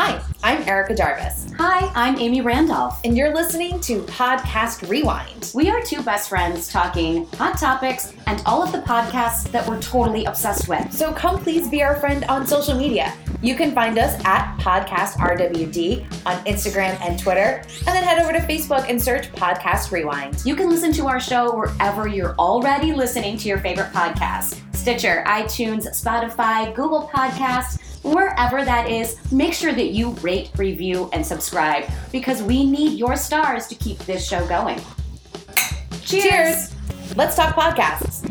Hi, I'm Erica Jarvis, Hi, I'm Amy Randolph. and you're listening to Podcast Rewind. We are two best friends talking hot topics and all of the podcasts that we're totally obsessed with. So come please be our friend on social media. You can find us at Podcast RWD on Instagram and Twitter, and then head over to Facebook and search Podcast Rewind. You can listen to our show wherever you're already listening to your favorite podcast Stitcher, iTunes, Spotify, Google Podcasts, wherever that is. Make sure that you rate, review, and subscribe because we need your stars to keep this show going. Cheers! Let's talk podcasts.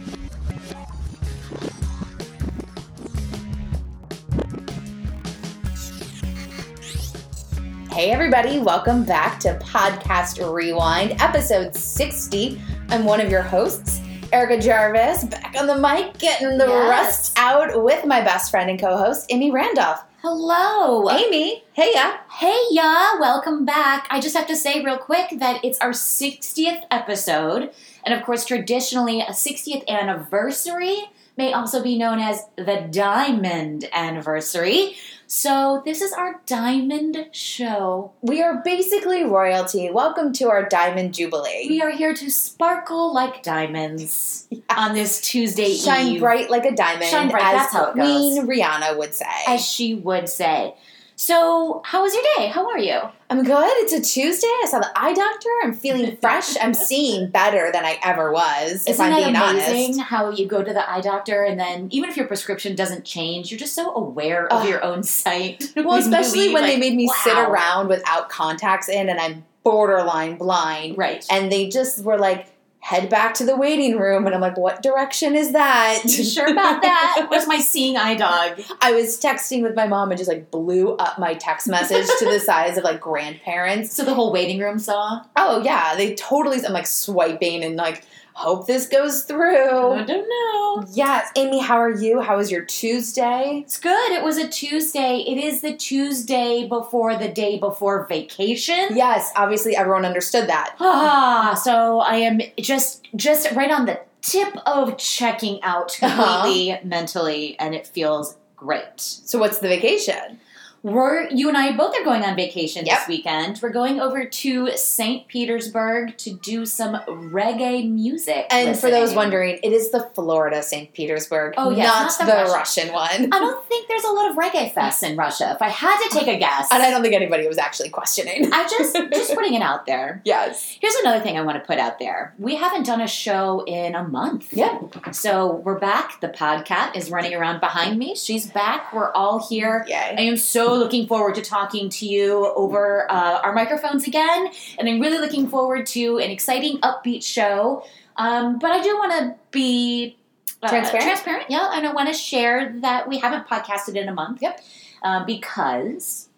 Hey, everybody, welcome back to Podcast Rewind, episode 60. I'm one of your hosts, Erica Jarvis, back on the mic, getting the Yes. rust out with my best friend and co host, Amy Randolph. Hello. Amy, hey ya. Hey, ya, welcome back. I just have to say real quick that it's our 60th episode. And of course, traditionally, a 60th anniversary may also be known as the Diamond Anniversary. So, this is our Diamond Show. We are basically royalty. Welcome to our Diamond Jubilee. We are here to sparkle like diamonds on this Tuesday evening. Shine Eve, bright like a diamond, Shine bright, as that's how it goes. Queen Rihanna would say. as she would say. So, how was your day? How are you? I'm good. It's a Tuesday. I saw the eye doctor. I'm feeling fresh. I'm seeing better than I ever was, if Isn't I'm that being amazing honest. how you go to the eye doctor and then even if your prescription doesn't change, you're just so aware of your own sight. Well, especially when they made me sit around without contacts in and I'm borderline blind. Right. And they just were like, head back to the waiting room. And I'm like, what direction is that? Sure about that? Where's my seeing eye dog? I was texting with my mom and just like blew up my text message to the size of like grandparents. So the whole waiting room saw? Oh yeah, they totally. I'm like swiping and like hope this goes through. I don't know. Yes, Amy, how are you? How was your Tuesday? It's good. It was a Tuesday. It is the Tuesday before the day before vacation. Yes, obviously everyone understood that. Ah, so I am just just right on the tip of checking out Uh-huh. completely mentally, and it feels great. So what's the vacation? We're you and I both are going on vacation Yep. this weekend. We're going over to St. Petersburg to do some reggae music. And for those wondering, it is the Florida St. Petersburg, Oh, yes, not, not the the, Russian. Russian one. I don't think there's a lot of reggae fests in Russia. If I had to take a guess, And I don't think anybody was actually questioning. I just just putting it out there. yes. Here's another thing I want to put out there. We haven't done a show in a month. Yeah. So we're back. The podcat is running around behind me. She's back. We're all here. Yay. I am so looking forward to talking to you over uh, our microphones again, and I'm really looking forward to an exciting, upbeat show. Um, but I do want to be uh, Transparent? Transparent, yeah, and I want to share that we haven't podcasted in a month. Yep. Uh, because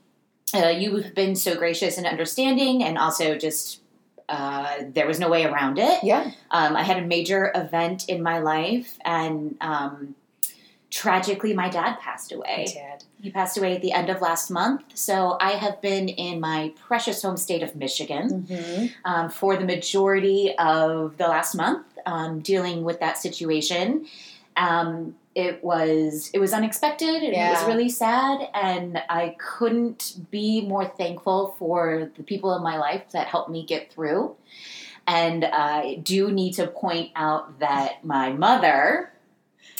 uh, you have been so gracious and understanding, and also just uh, there was no way around it. Yeah. Um, I had a major event in my life, and um, tragically, my dad passed away. did. He passed away at the end of last month. So I have been in my precious home state of Michigan Mm-hmm. um, for the majority of the last month, um, dealing with that situation. Um, it was it was unexpected and it was really sad, and I couldn't be more thankful for the people in my life that helped me get through. And I do need to point out that my mother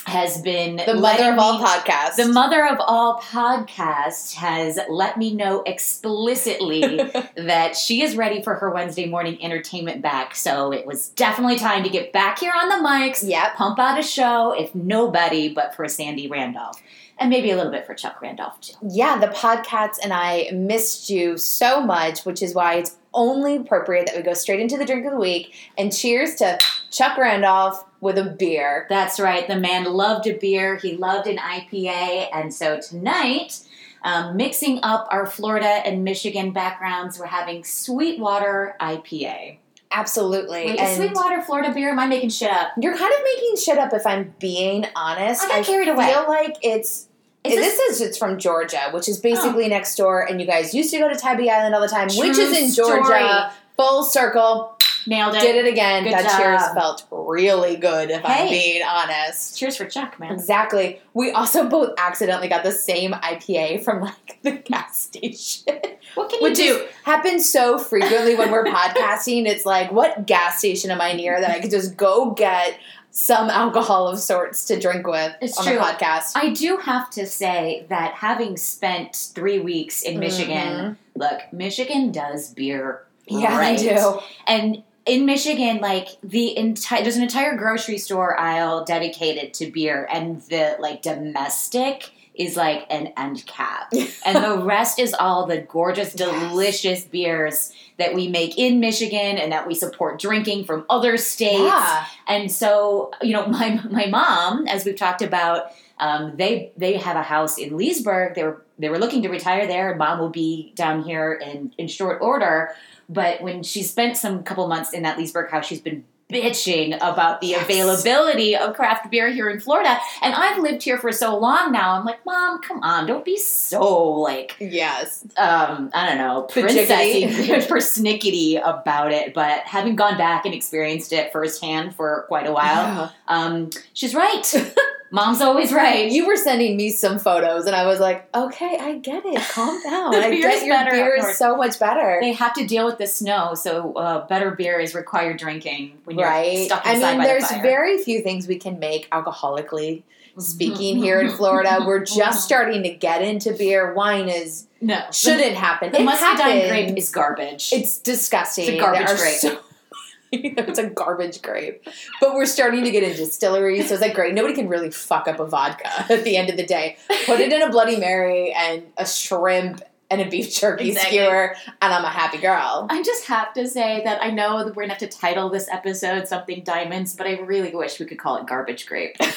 has been The mother of all me- podcasts. the mother of all podcasts has let me know explicitly that she is ready for her Wednesday morning entertainment back. So it was definitely time to get back here on the mics, yeah, pump out a show, if nobody but for Sandy Randolph. And maybe a little bit for Chuck Randolph too. Yeah, the podcasts and I missed you so much, which is why it's only appropriate that we go straight into the drink of the week and cheers to Chuck Randolph with a beer. That's right. The man loved a beer. He loved an IPA. And so tonight, um, mixing up our Florida and Michigan backgrounds, we're having Sweetwater IPA. Absolutely. Wait, is Sweetwater Florida beer? Am I making shit up? you're kind of making shit up if I'm being honest. I got carried away. I feel like it's Is this, this, is it's from Georgia, which is basically oh. next door, and you guys used to go to Tybee Island all the time, which is in story. Georgia. Full circle. Nailed it. Did it again. Good that cheers felt really good, if I'm being honest. Cheers for Chuck, man. Exactly. We also both accidentally got the same IPA from like the gas station. What can you Which do? happens so frequently when we're podcasting. It's like, what gas station am I near that I could just go get some alcohol of sorts to drink with It's on true. the podcast? I do have to say that having spent three weeks in Michigan, look, Michigan does beer. Mm-hmm. Yeah, right. I do. And in Michigan, like the entire there's an entire grocery store aisle dedicated to beer, and the like domestic is like an end cap, and the rest is all the gorgeous, Yes. delicious beers that we make in Michigan and that we support drinking from other states. Yeah. And so, you know, my my mom, as we've talked about, um, they they have a house in Leesburg. They were they were looking to retire there, and mom will be down here in in short order. But when she spent some couple months in that Leesburg house, she's been bitching about the Yes. availability of craft beer here in Florida. And I've lived here for so long now. I'm like, mom, come on, don't be so like Yes. um, I don't know, princessy, persnickety about it, but having gone back and experienced it firsthand for quite a while, um, she's right. Mom's always right. You were sending me some photos, and I was like, okay, I get it. Calm down. The I get your better beer is so much better. They have to deal with the snow, so uh, better beer is required drinking when you're Right. stuck I inside mean, by there's the fire. very few things we can make alcoholically. Mm-hmm. Speaking here in Florida, we're just starting to get into beer. Wine is no shouldn't happen. The, the it muscadine grape is garbage. It's disgusting. It's a garbage grape. so- it's a garbage grape. But we're starting to get into distilleries, so it's like great. Nobody can really fuck up a vodka at the end of the day. Put it in a Bloody Mary and a shrimp and a beef jerky Exactly. skewer, and I'm a happy girl. I just have to say that I know that we're gonna have to title this episode something diamonds, but I really wish we could call it garbage grape.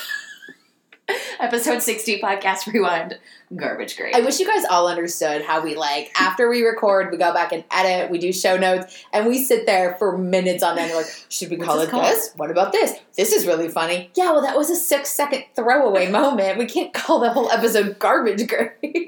episode 60 podcast rewind garbage grape. I wish you guys all understood how we like after we record, we go back and edit, we do show notes, and we sit there for minutes on end. Like, should we call it called? this? What about this? This is really funny. Yeah, well, that was a six second throwaway moment. We can't call the whole episode garbage grape. Maybe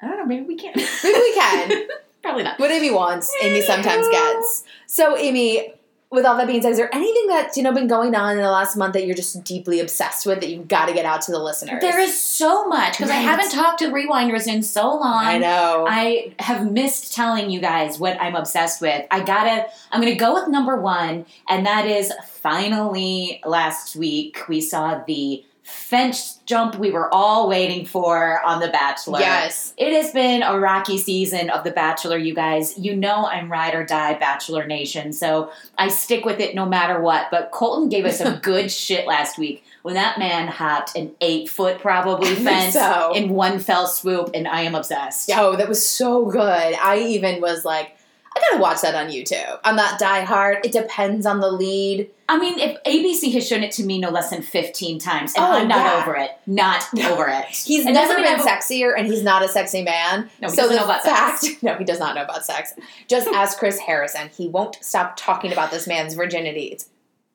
I don't know, maybe we can. Maybe we can. Probably not. What Amy wants, Amy sometimes gets. So, Amy, with all that being said, is there anything that's you know been going on in the last month that you're just deeply obsessed with that you've got to get out to the listeners? There is so much because I haven't talked to Rewinders in so long. I know. I have missed telling you guys what I'm obsessed with. I gotta, I'm gonna go with number one, and that is finally last week we saw the fence jump we were all waiting for on The Bachelor. yes. It has been a rocky season of The Bachelor, you guys. You know I'm ride or die Bachelor Nation, so I stick with it no matter what. But Colton gave us some good shit last week when that man hopped an eight foot probably fence so. in one fell swoop, and I am obsessed. Yo, that was so good. I even was like, I gotta watch that on YouTube. I'm not die hard. It depends on the lead. I mean, if ABC has shown it to me no less than 15 times, and Oh, I'm not yeah. over it. Not over it. He's It never been sexier, and he's not a sexy man. No, he so doesn't know about fact, sex. no, he does not know about sex. Just ask Chris Harrison. He won't stop talking about this man's virginity. It's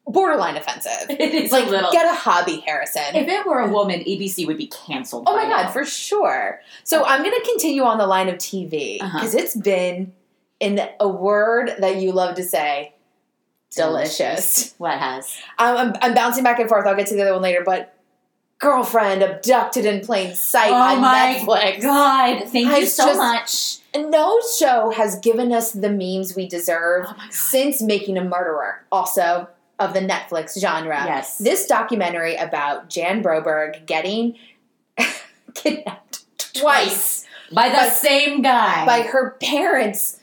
borderline offensive. It is like, a get a hobby, Harrison. if it were a woman, ABC would be canceled. Oh my god, now. for sure. So I'm going to continue on the line of TV Uh-huh. because it's been, in a word that you love to say, delicious. What has? I'm, I'm, I'm bouncing back and forth. I'll get to the other one later, but Girlfriend Abducted in Plain Sight Oh on my Netflix. God, thank you so just- much. No show has given us the memes we deserve Oh since Making a Murderer, also of the Netflix genre. Yes. This documentary about Jan Broberg getting kidnapped twice by the By- same guy. by her parents'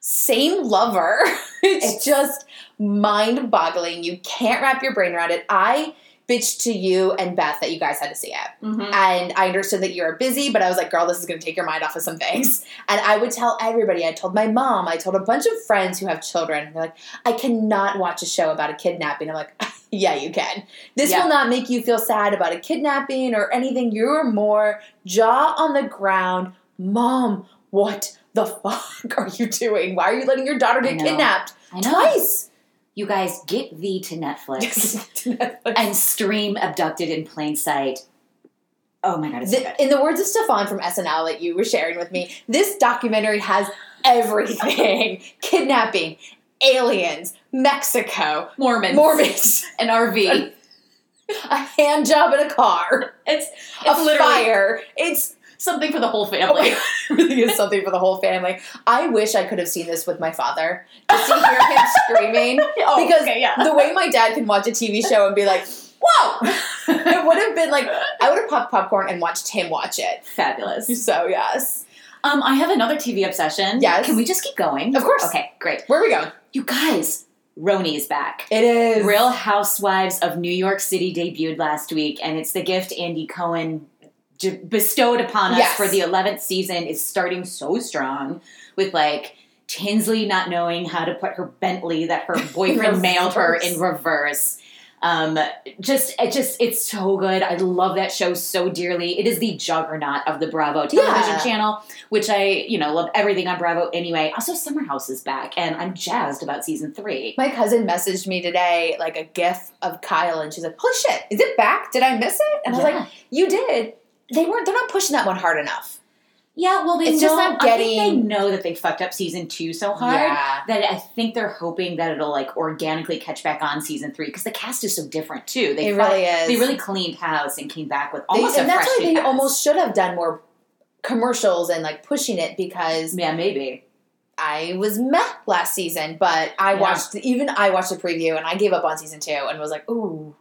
same lover. it's, It's- just mind boggling. You can't wrap your brain around it. I bitched to you and Beth that you guys had to see it. Mhm. And I understood that you're busy, but I was like, girl, this is going to take your mind off of some things. And I would tell everybody. I told my mom. I told a bunch of friends who have children. And they're like, I cannot watch a show about a kidnapping. I'm like, yeah, you can. This Yeah. will not make you feel sad about a kidnapping or anything. You're more jaw on the ground. Mom, what the fuck are you doing? Why are you letting your daughter I get know. kidnapped? I know. Twice. You guys get thee to Netflix and and stream Abducted in Plain Sight. Oh my God, it's so. In the words of Stefan from SNL that you were sharing with me, this documentary has everything kidnapping, aliens, Mexico, Mormons, Mormons, an RV. a hand job in a car, It's a it's literally fire. It's something for the whole oh family. it really is something for the whole family. I wish I could have seen this with my father just to hear him screaming. oh, Because okay, yeah. The way my dad can watch a TV show and be like, "Whoa!" it would have been like I would have popped popcorn and watched him watch it. Fabulous. So yes, Um, I have another TV obsession. Yes. Can we just keep going? Of course. Okay, great. where are we going? You guys, Roni is back. It is Real Housewives of New York City debuted last week, and it's the gift Andy Cohen bestowed upon us Yes. for the 11th season. Is starting so strong with like Tinsley not knowing how to put her Bentley that her boyfriend mailed her in reverse. Um, just it just it's so good. I love that show so dearly. It is the juggernaut of the Bravo television Yeah. channel, which I you know love everything on Bravo anyway. Also, Summer House is back, and I'm jazzed about season three. My cousin messaged me today, like a gif of Kyle, and she's like, "Holy shit, is it back? Did I miss it?" And I was Yeah. like, "You did." They weren't. They're not pushing that one hard enough. Yeah, well, they It's know, just not getting. I think they know that they fucked up season two so hard Yeah. that I think they're hoping that it'll like organically catch back on season three because the cast is so different too. They It fi- really is. They really cleaned house and came back with They- almost and a that's fresh why they cast. almost should have done more commercials and like pushing it because yeah maybe I was meh last season, but I Yeah. watched even I watched the preview and I gave up on season two and was like, ooh,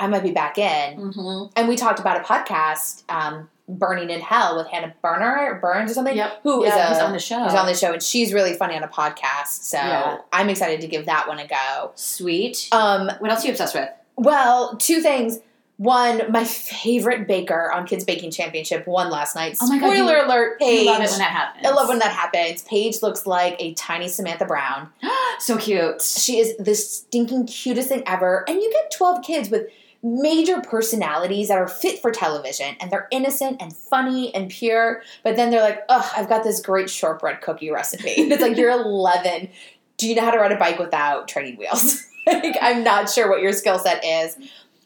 I might be back in. mm-hmm. And we talked about a podcast, um, Berning in Hell with Hannah Berner Burns or something. Yep. Who is yeah, a who's on the show? who's on the show and she's really funny on a podcast. So Yeah. I'm excited to give that one a go. Sweet. Um, what else are you obsessed with? well, two things. One, my favorite baker on Kids Baking Championship won last night. Oh my God, Spoiler you- alert, Paige. You love it when that happens. I love when that happens. Paige looks like a tiny Samantha Brown. so cute. She is the stinking cutest thing ever. And you get 12 kids with major personalities that are fit for television and they're innocent and funny and pure. But then they're like, ugh, I've got this great shortbread cookie recipe. It's like, you're 11. Do you know how to ride a bike without training wheels? like, I'm not sure what your skill set is.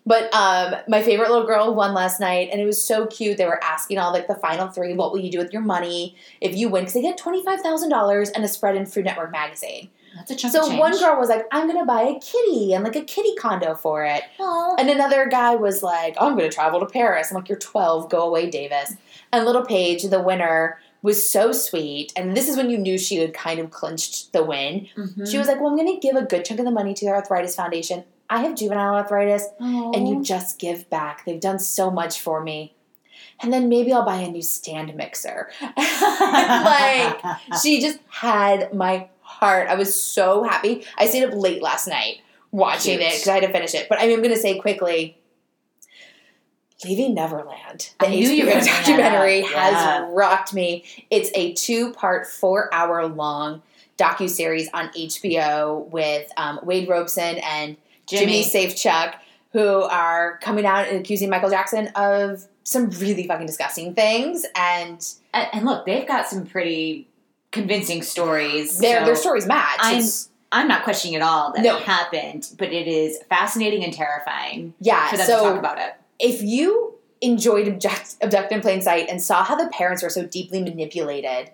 But um, my favorite little girl won last night, and it was so cute. They were asking all like the final three, "What will you do with your money if you win?" Because they get twenty five thousand dollars and a spread in Food Network magazine. That's a chunk So one girl was like, I'm gonna buy a kitty and like a kitty condo for it. Aw. And another guy was like, oh, I'm gonna travel to Paris. I'm like, You're 12, go away, Davis. And little Paige, the winner, was so sweet. And this is when you knew she had kind of clinched the win. Mhm. She was like, Well, I'm gonna give a good chunk of the money to the Arthritis Foundation. I have juvenile arthritis, and you just give back. They've done so much for me. And then maybe I'll buy a new stand mixer. like, she just had my heart. I was so happy. I stayed up late last night watching Cute. it because I had to finish it. But I am going to say quickly, Leaving Neverland, the I knew you were HBO documentary, has rocked me. It's a two-part, four-hour-long docu series on HBO with um, Wade Robson and Jimmy, Jimmy. Safechuck, who are coming out and accusing Michael Jackson of some really fucking disgusting things, and And, and look, they've got some pretty convincing stories. their so their stories match. I'm- It's- I'm not questioning at all that No. it happened, but it is fascinating and terrifying yeah, for them so to talk about it. if you enjoyed Abduct, Abducted in Plain Sight and saw how the parents were so deeply manipulated,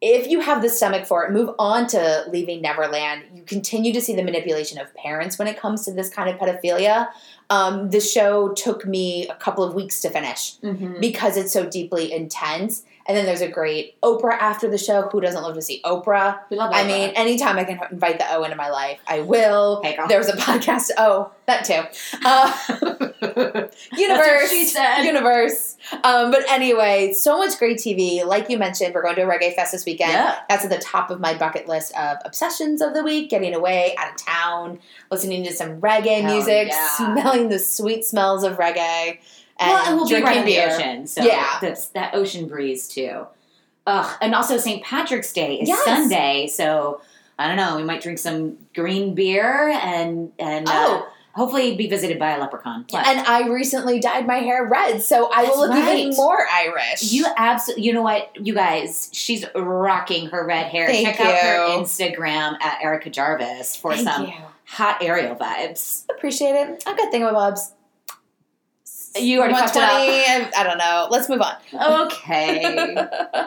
if you have the stomach for it, move on to Leaving Neverland. You continue to see the manipulation of parents when it comes to this kind of pedophilia. Um, the show took me a couple of weeks to finish Mm-hmm. because it's so deeply intense. And then there's a great Oprah after the show. Who doesn't love to see Oprah? We love I mean, anytime I can invite the O into my life, I will. Hey, girl. There was a podcast. Oh, that too. Uh, universe. she said. Universe. Um, but anyway, so much great TV. Like you mentioned, we're going to a reggae fest this weekend. Yeah. That's at the top of my bucket list of obsessions of the week. Getting away out of town, listening to some reggae Hell music, yeah. smelling the sweet smells of reggae, and well, and we'll be drinking right on the beer. ocean, so Yeah. that's that ocean breeze too. Ugh, and also St. Patrick's Day is Yes. Sunday, so I don't know. We might drink some green beer and and uh, Oh. hopefully be visited by a leprechaun. What? And I recently dyed my hair red, so I will look That's even more Irish. You absolutely, you know what, you guys, she's rocking her red hair. Thank Check out her. Instagram at Erica Jarvis for Thank some you. hot Ariel vibes. Appreciate it. I've got thingamabobs. You already fucked it up. I, I don't know. Let's move on. Okay.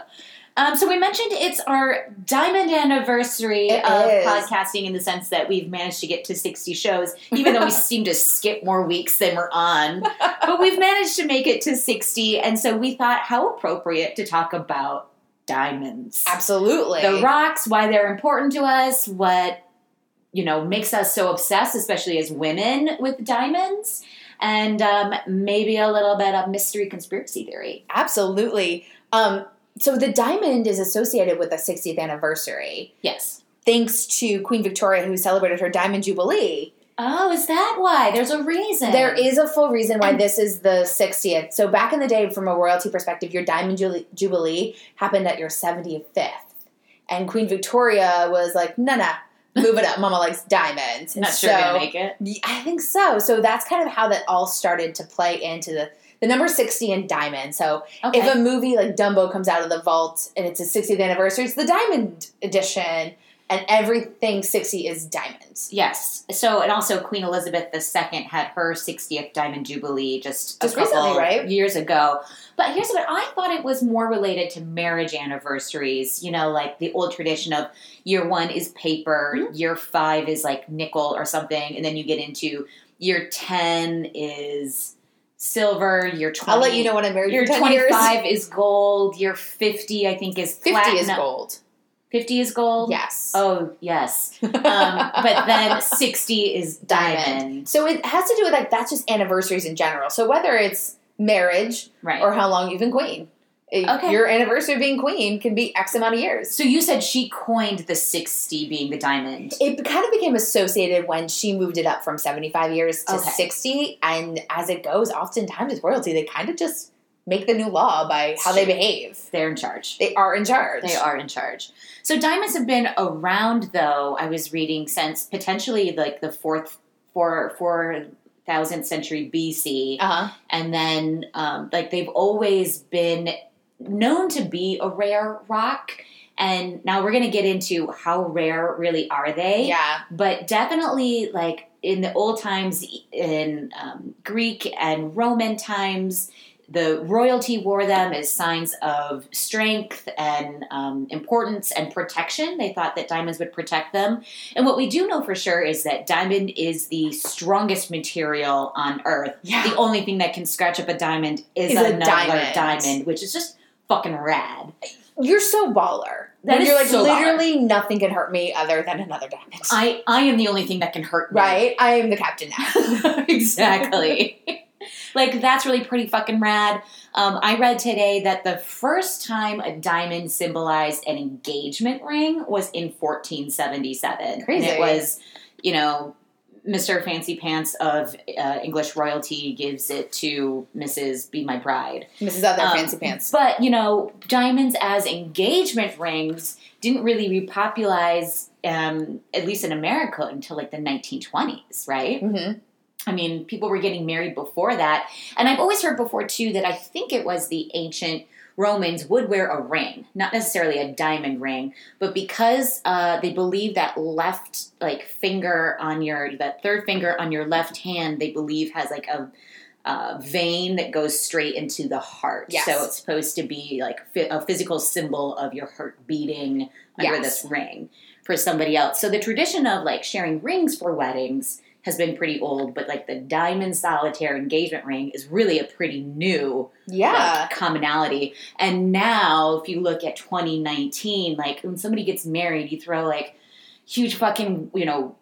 Um, so we mentioned it's our diamond anniversary It of is. podcasting in the sense that we've managed to get to 60 shows, even though we seem to skip more weeks than we're on. But we've managed to make it to 60, and so we thought how appropriate to talk about diamonds. Absolutely. The rocks, why they're important to us, what you know makes us so obsessed, especially as women, with diamonds, and um, maybe a little bit of mystery conspiracy theory. Absolutely. Um, so the diamond is associated with the 60th anniversary, Yes. thanks to Queen Victoria, who celebrated her Diamond Jubilee. Oh, is that why? There's a reason. There is a full reason why this is the 60th. So back in the day, from a royalty perspective, your Diamond Jubilee happened at your 75th. And Queen Victoria was like, no, no, move it up. Mama likes diamonds. And Not sure so- gonna make it. I think so. So that's kind of how that all started to play into the the number 60 in diamond. So Okay. if a movie like Dumbo comes out of the vault and it's a 60th anniversary, it's the diamond edition and everything 60 is diamonds. yes. So, and also Queen Elizabeth II had her 60th Diamond Jubilee just, Just a couple recently, right? years ago. But here's what I thought it was more related to marriage anniversaries. You know, like the old tradition of year one is paper, Mm-hmm. year five is like nickel or something, and then you get into year 10 is silver, year 20. I'll let you know when I'm married Year for 10 years. 25 is gold. Year 50, I think, is 50 is gold. 50 is gold? Yes. Oh, yes. Um, but then 60 is diamond. So it has to do with like that's just anniversaries in general. So whether it's marriage Right. or how long you've been queen. Okay. Your anniversary of being queen can be X amount of years. so you said she coined the 60 being the diamond. It kind of became associated when she moved it up from 75 years to Okay. 60. And as it goes, oftentimes with royalty, they kind of just make the new law by how they behave. They're in charge. They are in charge. They are in charge. So diamonds have been around, though. I was reading since potentially like the fourth, four, four thousandth century BC, Uh huh. and then um, like they've always been known to be a rare rock. And now we're gonna get into how rare really are they. Yeah. but definitely like in the old times in um, greek and roman times the royalty wore them as signs of strength and um, importance and protection they thought that diamonds would protect them and what we do know for sure is that diamond is the strongest material on earth Yeah. the only thing that can scratch up a diamond is, Is another diamond. diamond which is just fucking rad You're so baller. That you're like, so baller. literally nothing can hurt me other than another diamond. i i am the only thing that can hurt me right? I am the captain now. exactly. like that's really pretty fucking rad. Um, I read today that the first time a diamond symbolized an engagement ring was in 1477. Crazy. And it was, you know, Mr. Fancy Pants of uh, English royalty gives it to Mrs. Be My Bride. Mrs. Other Um, Fancy Pants. But, you know, diamonds as engagement rings didn't really repopularize, um, at least in America, until like the 1920s, right? hmm I mean, people were getting married before that. And I've always heard before, too, that I think it was the ancient Romans would wear a ring, not necessarily a diamond ring, but because uh, they believe that left, like, finger on your, that third finger on your left hand, they believe has like a, uh, vein that goes straight into the heart. Yes. So it's supposed to be like a physical symbol of your heart beating under Yes. this ring for somebody else. So the tradition of like sharing rings for weddings has been pretty old, but like the diamond solitaire engagement ring is really a pretty new Yeah. like, commonality. And now, if you look at 2019, like when somebody gets married, you throw like huge fucking, you know,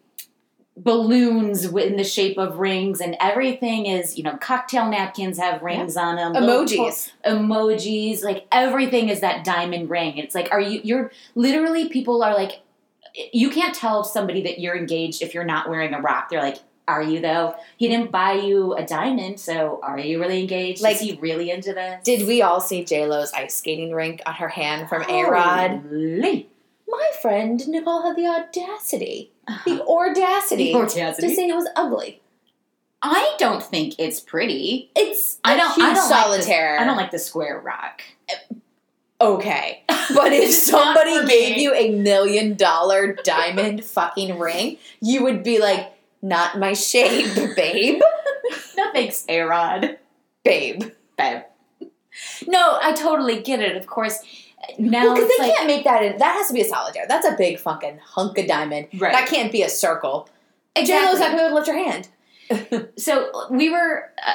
balloons in the shape of rings, and everything is, you know, cocktail napkins have rings on them, Emojis. emojis, like everything is that diamond ring. It's like, are you, you're literally, people are like, you can't tell somebody that you're engaged if you're not wearing a rock. They're like, are you though? He didn't buy you a diamond, so are you really engaged? Like- Is he really into this? Did we all see J Lo's ice skating rink on her hand from A Rod? My friend Nicole had the audacity, the uh-huh. audacity, The audacity. to say it was ugly. I don't think it's pretty. It's I don't. I don't solitaire. Like the, I don't like the square rock. Okay, but if somebody gave you a million dollar diamond fucking ring, you would be like, "Not my shape, babe, No thanks, A Rod. babe." babe. No, I totally get it. Of course, Now Because it's they like can't make that in. That has to be a solitaire. That's a big fucking hunk of diamond. Right. That can't be a circle. Exactly. Lo's not able to lift her hand. so we were uh,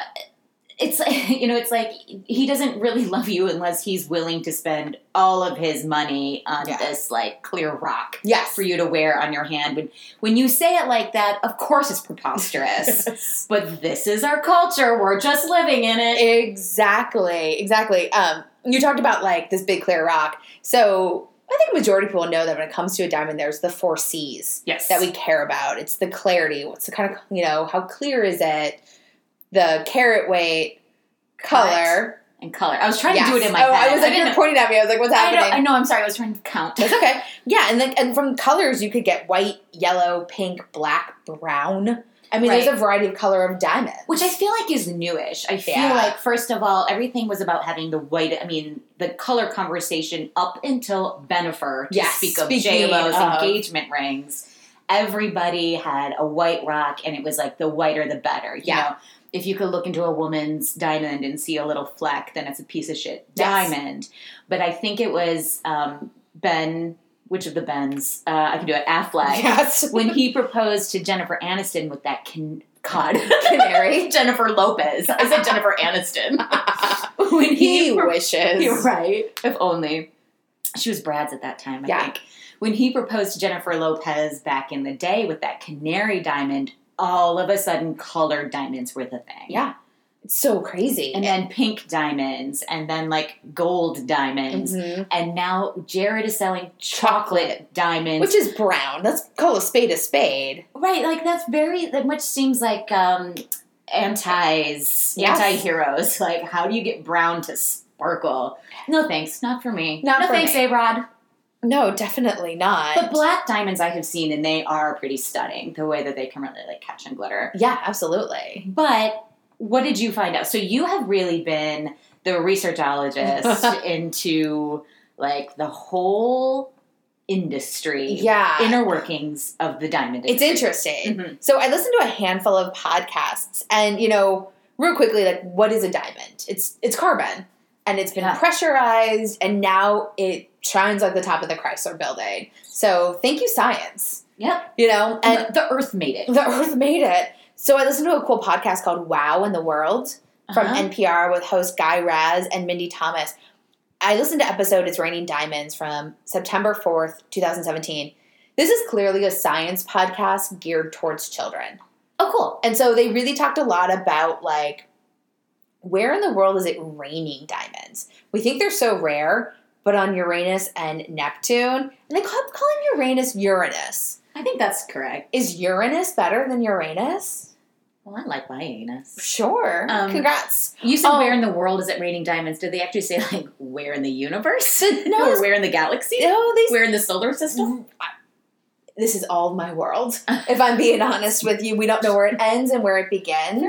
it's like you know it's like he doesn't really love you unless he's willing to spend all of his money on Yeah. this like clear rock Yes. for you to wear on your hand when when you say it like that of course it's preposterous but this is our culture we're just living in it exactly. Exactly. Um, you talked about like this big clear rock. So I think a majority of people know that when it comes to a diamond, there's the four C's yes that we care about. It's the clarity. What's the kind of you know how clear is it? The carat weight, color. and color i was trying to do it in my oh, head I was like, didn't you're pointing at me. I was like, what's I happening? know, I know i'm sorry i was trying to count That's okay. Yeah, and then and from colors you could get white, yellow, pink, black, brown. I mean, there's a variety of color of diamonds. Which I feel like is newish. I feel Yeah. like first of all, everything was about having the white. I mean, the color conversation up until Bennifer to Yes, speak of J Lo's engagement rings. Everybody had a white rock, and it was like the whiter the better. You Yeah. know, if you could look into a woman's diamond and see a little fleck, then it's a piece of shit Yes. diamond. But I think it was um, Ben. Which of the Bens? Uh, I can do it. Affleck yes, when he proposed to Jennifer Aniston with that can- God canary. Jennifer Lopez. I said Jennifer Aniston. when he he, pro- wishes. You're right. If only she was Brad's at that time. I Yeah. think when he proposed to Jennifer Lopez back in the day with that canary diamond, all of a sudden colored diamonds were the thing. Yeah, it's so crazy. And then pink diamonds, and then like gold diamonds, Mhm. and now Jared is selling chocolate, diamonds, which is brown. Let's call a spade a spade. Right, like that's very that much seems like um antis, Yes. anti-heroes. Like how do you get brown to sparkle? No thanks, not for me. Not no thanks, me. A-Rod. No, definitely not. But black diamonds I have seen and they are pretty stunning, the way that they can really like catch and glitter. yeah, absolutely. But what did you find out? So you have really been the researchologist into like the whole industry, Yeah, inner workings of the diamond it's industry. interesting. Mhm. So I listened to a handful of podcasts, and you know, real quickly, like, what is a diamond? It's it's carbon, and it's been Yeah. pressurized, and now it shines like the top of the Chrysler Building. So thank you, science. Yep. You know, And and the, the earth made it. the Earth made it. So I listened to a cool podcast called Wow in the World from Uh-huh. NPR with host Guy Raz and Mindy Thomas. I listened to episode It's Raining Diamonds from September 4th, 2017. This is clearly a science podcast geared towards children. Oh, cool. And so they really talked a lot about like where in the world is it raining diamonds? We think they're so rare, but on Uranus and Neptune, and they kept calling Uranus Uranus. I think that's correct. Is Uranus better than Uranus? Well, I like my anus. Sure. Um, Congrats. You said Oh. where in the world is it raining diamonds? Did they actually say like where in the universe? No. or where in the galaxy? No, these. Where in the solar system? This is all my world. If I'm being honest with you, we don't know where it ends and where it begins.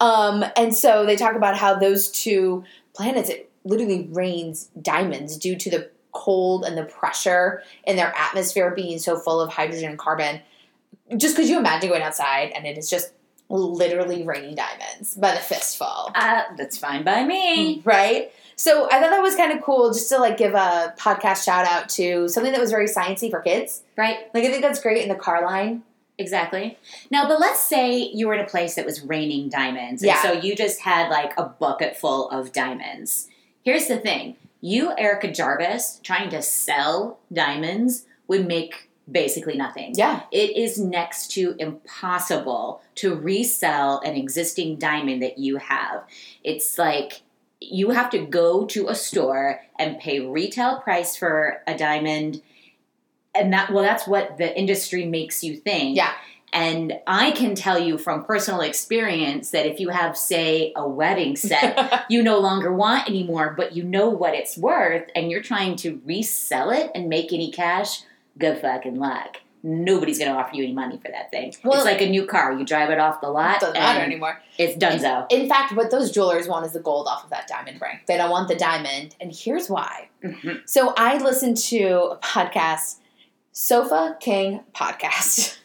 Um, and so they talk about how those two planets, it literally rains diamonds due to the cold and the pressure in their atmosphere being so full of hydrogen and carbon. Just could you imagine going outside and it is just literally raining diamonds by the fistful? Uh, that's fine by me. Right? So I thought that was kind of cool just to like give a podcast shout out to something that was very sciencey for kids. Right? Like I think that's great in the car line. Exactly. Now, but let's say you were in a place that was raining diamonds. And Yeah. so you just had like a bucket full of diamonds. Here's the thing you, Erica Jarvis, trying to sell diamonds would make basically nothing. Yeah. It is next to impossible to resell an existing diamond that you have. It's like you have to go to a store and pay retail price for a diamond. And that, well, that's what the industry makes you think. Yeah. And I can tell you from personal experience that if you have, say, a wedding set you no longer want anymore, but you know what it's worth, and you're trying to resell it and make any cash, good fucking luck. Nobody's going to offer you any money for that thing. Well- it's like a new car. You drive it off the lot, It doesn't matter anymore. it's donezo. In fact, what those jewelers want is the gold off of that diamond ring. They don't want the diamond, and here's why. Mhm. So I listened to a podcast, Sofa King Podcast.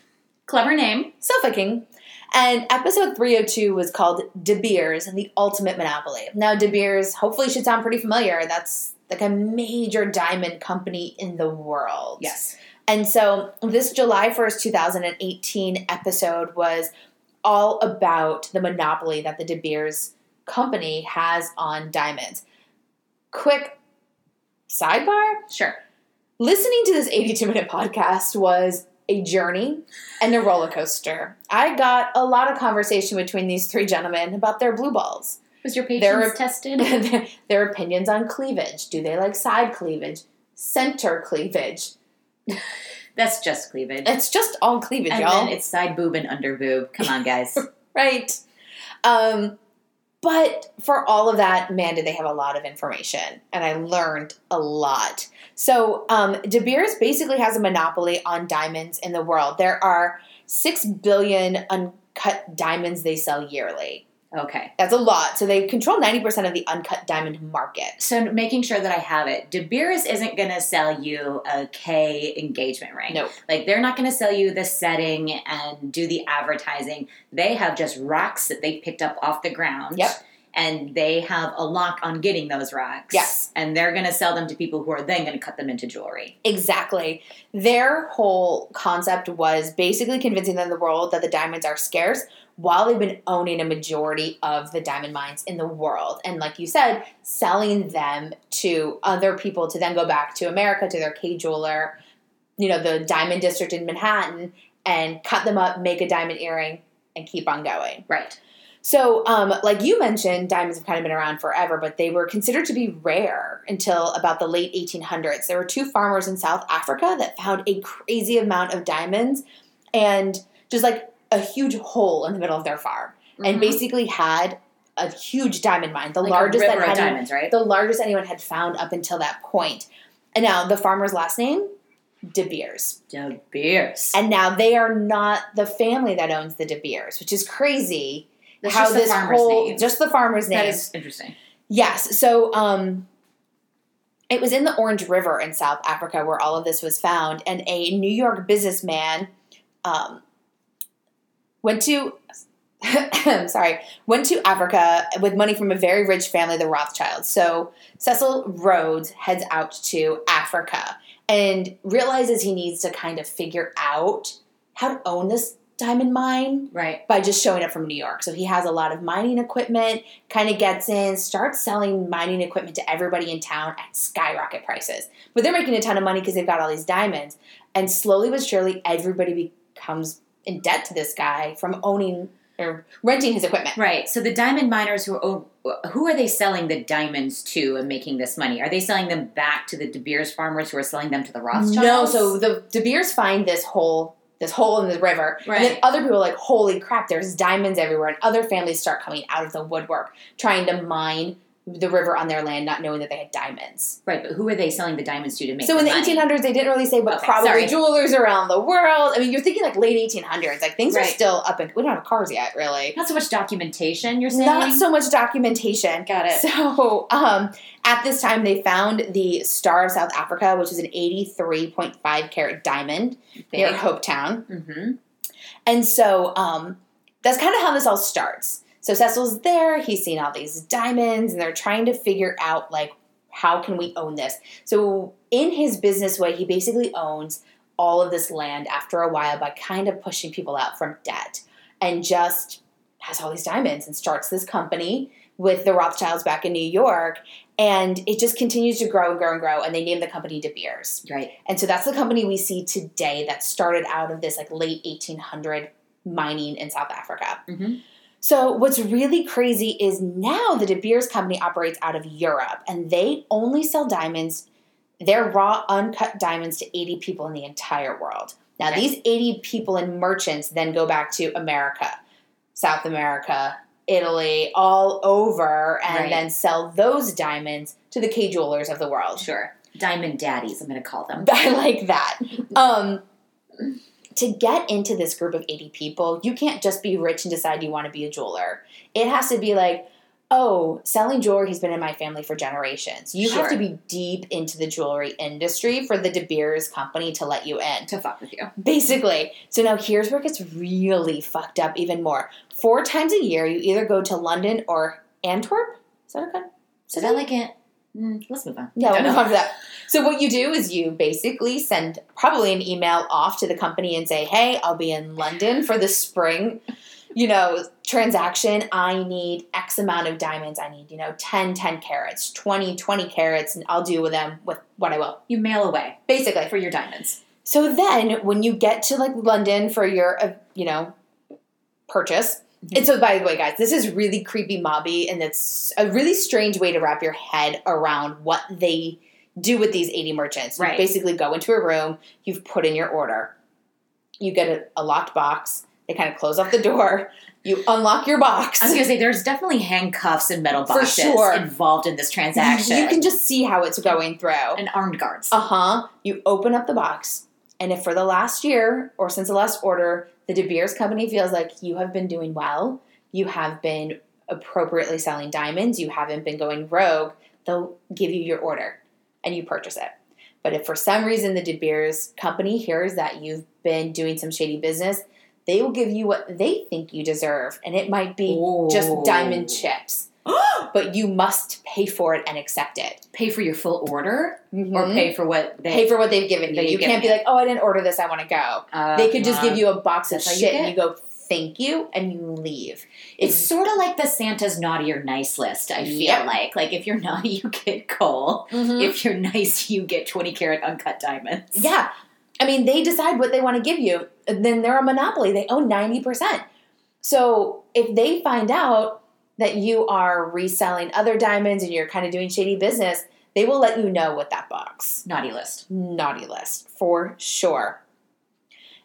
Clever name. Sofa King. And episode 302 was called De Beers and the Ultimate Monopoly. Now, De Beers hopefully should sound pretty familiar. That's like a major diamond company in the world. Yes. And so this July 1st, 2018 episode was all about the monopoly that the De Beers company has on diamonds. Quick sidebar Sure. listening to this 82 minute podcast was a journey and a roller coaster. I got a lot of conversation between these three gentlemen about their blue balls, Was your patience There are- tested? their, their opinions on cleavage. Do they like side cleavage, center cleavage? That's just cleavage. It's just all cleavage, and y'all. then it's side boob and under boob. Come on, guys. right? Um, but for all of that, man, did they have a lot of information, and I learned a lot. So, um, De Beers basically has a monopoly on diamonds in the world. There are six billion uncut diamonds they sell yearly. Okay. That's a lot. So they control ninety percent of the uncut diamond market. So making sure that I have it. De Beers isn't going to sell you a Kay engagement ring. Nope. Like they're not going to sell you the setting and do the advertising. They have just rocks that they picked up off the ground. Yep. And they have a lock on getting those rocks. Yes. And they're going to sell them to people who are then going to cut them into jewelry. Exactly. Their whole concept was basically convincing them the world that the diamonds are scarce while they've been owning a majority of the diamond mines in the world. And like you said, selling them to other people to then go back to America to their Kay jeweler, you know, the diamond district in Manhattan and cut them up, make a diamond earring and keep on going. Right. So, um, like you mentioned, diamonds have kind of been around forever, but they were considered to be rare until about the late 1800s. There were two farmers in South Africa that found a crazy amount of diamonds and just like a huge hole in the middle of their farm, and Mhm. basically had a huge diamond mine, the Like largest that had diamonds, right? the largest anyone had found up until that point. And now the farmer's last name, De Beers. De Beers. And now they are not the family that owns the De Beers, which is crazy That's how just the this farmer's whole name. just the farmer's name. That is interesting. yes. So um it was in the Orange River in South Africa where all of this was found, and a New York businessman um, went to sorry went to Africa with money from a very rich family, the Rothschilds. So Cecil Rhodes heads out to Africa and realizes he needs to kind of figure out how to own this diamond mine Right. by just showing up from New York. So he has a lot of mining equipment, kind of gets in, starts selling mining equipment to everybody in town at skyrocket prices. But they're making a ton of money because they've got all these diamonds. And slowly but surely, everybody becomes in debt to this guy from owning or renting his equipment. Right. So the diamond miners who are, who are they selling the diamonds to and making this money? Are they selling them back to the De Beers farmers who are selling them to the Rothschilds? No, so the De Beers find this hole, this hole in the river, and then other people are like, "Holy crap! There's diamonds everywhere!" And other families start coming out of the woodwork, trying to mine the river on their land, not knowing that they had diamonds. right, but who are they selling the diamonds to to make So in the 1800s, they didn't really say, but Okay, probably sorry. jewelers around the world. I mean, you're thinking like late 1800s. Like things are still up and we don't have cars yet, really. Not so much documentation, you're saying? Not so much documentation. Got it. So, um, at this time, they found the Star of South Africa, which is an 83.5 carat diamond near Big. Hopetown. Mm-hmm. And so um, that's kind of how this all starts. So Cecil's there, he's seen all these diamonds, and they're trying to figure out like how can we own this. So in his business way, he basically owns all of this land after a while by kind of pushing people out from debt and just has all these diamonds and starts this company with the Rothschilds back in New York. And it just continues to grow and grow and grow. And they named the company De Beers. Right. And so that's the company we see today that started out of this like late 1800 mining in South Africa. Mm-hmm. So what's really crazy is now the De Beers company operates out of Europe and they only sell diamonds, their raw uncut diamonds to 80 people in the entire world. Now these 80 people and merchants then go back to America, South America, Italy, all over and Right. then sell those diamonds to the Kay jewelers of the world. Sure. Diamond daddies, I'm going to call them. I like that. Um, to get into this group of 80 people, you can't just be rich and decide you want to be a jeweler. It has to be like, oh, selling jewelry has been in my family for generations. You have to be deep into the jewelry industry for the De Beers company to let you in. To fuck with you. Basically. So now here's where it gets really fucked up even more. Four times a year, you either go to London or Antwerp. Is that good? Is that like it? Mm, let's move on. Yeah, we'll move on to that. So what you do is you basically send probably an email off to the company and say, "Hey, I'll be in London for the spring, you know, transaction. I need X amount of diamonds. I need, you know, 10 10 carats, 20 20 carats, and I'll do with them with what I will." You mail away Basically. for your diamonds. So then when you get to like London for your uh, you know, purchase, And so by the way, guys, this is really creepy mobby and it's a really strange way to wrap your head around what they do with these 80 merchants. You Right. basically go into a room, you've put in your order. You get a, a locked box. They kind of close off the door. You unlock your box. I was gonna say there's definitely handcuffs and metal boxes sure. involved in this transaction. You can just see how it's going through. and armed guards. Uh huh. You open up the box, and if for the last year or since the last order, the De Beers company feels like you have been doing well, you have been appropriately selling diamonds, you haven't been going rogue, they'll give you your order and you purchase it. But if for some reason the De Beers company hears that you've been doing some shady business, they will give you what they think you deserve, and it might be just diamond chips. but you must pay for it and accept it. pay for your full order or Mhm. pay for what they pay for what they've given you. You can't be you. like, oh, I didn't order this. I want to go. Uh, they could just uh, give you a box of shit and you go, thank you, and you leave. It's It's sort of like the Santa's naughty or nice list. I feel Yep. like like if you're naughty, you get coal. Mhm. If you're nice, you get twenty karat uncut diamonds. yeah. I mean, they decide what they want to give you. and Then they're a monopoly. They own ninety percent. So if they find out that you are reselling other diamonds and you're kind of doing shady business, they will let you know with that box. naughty list. naughty list for sure.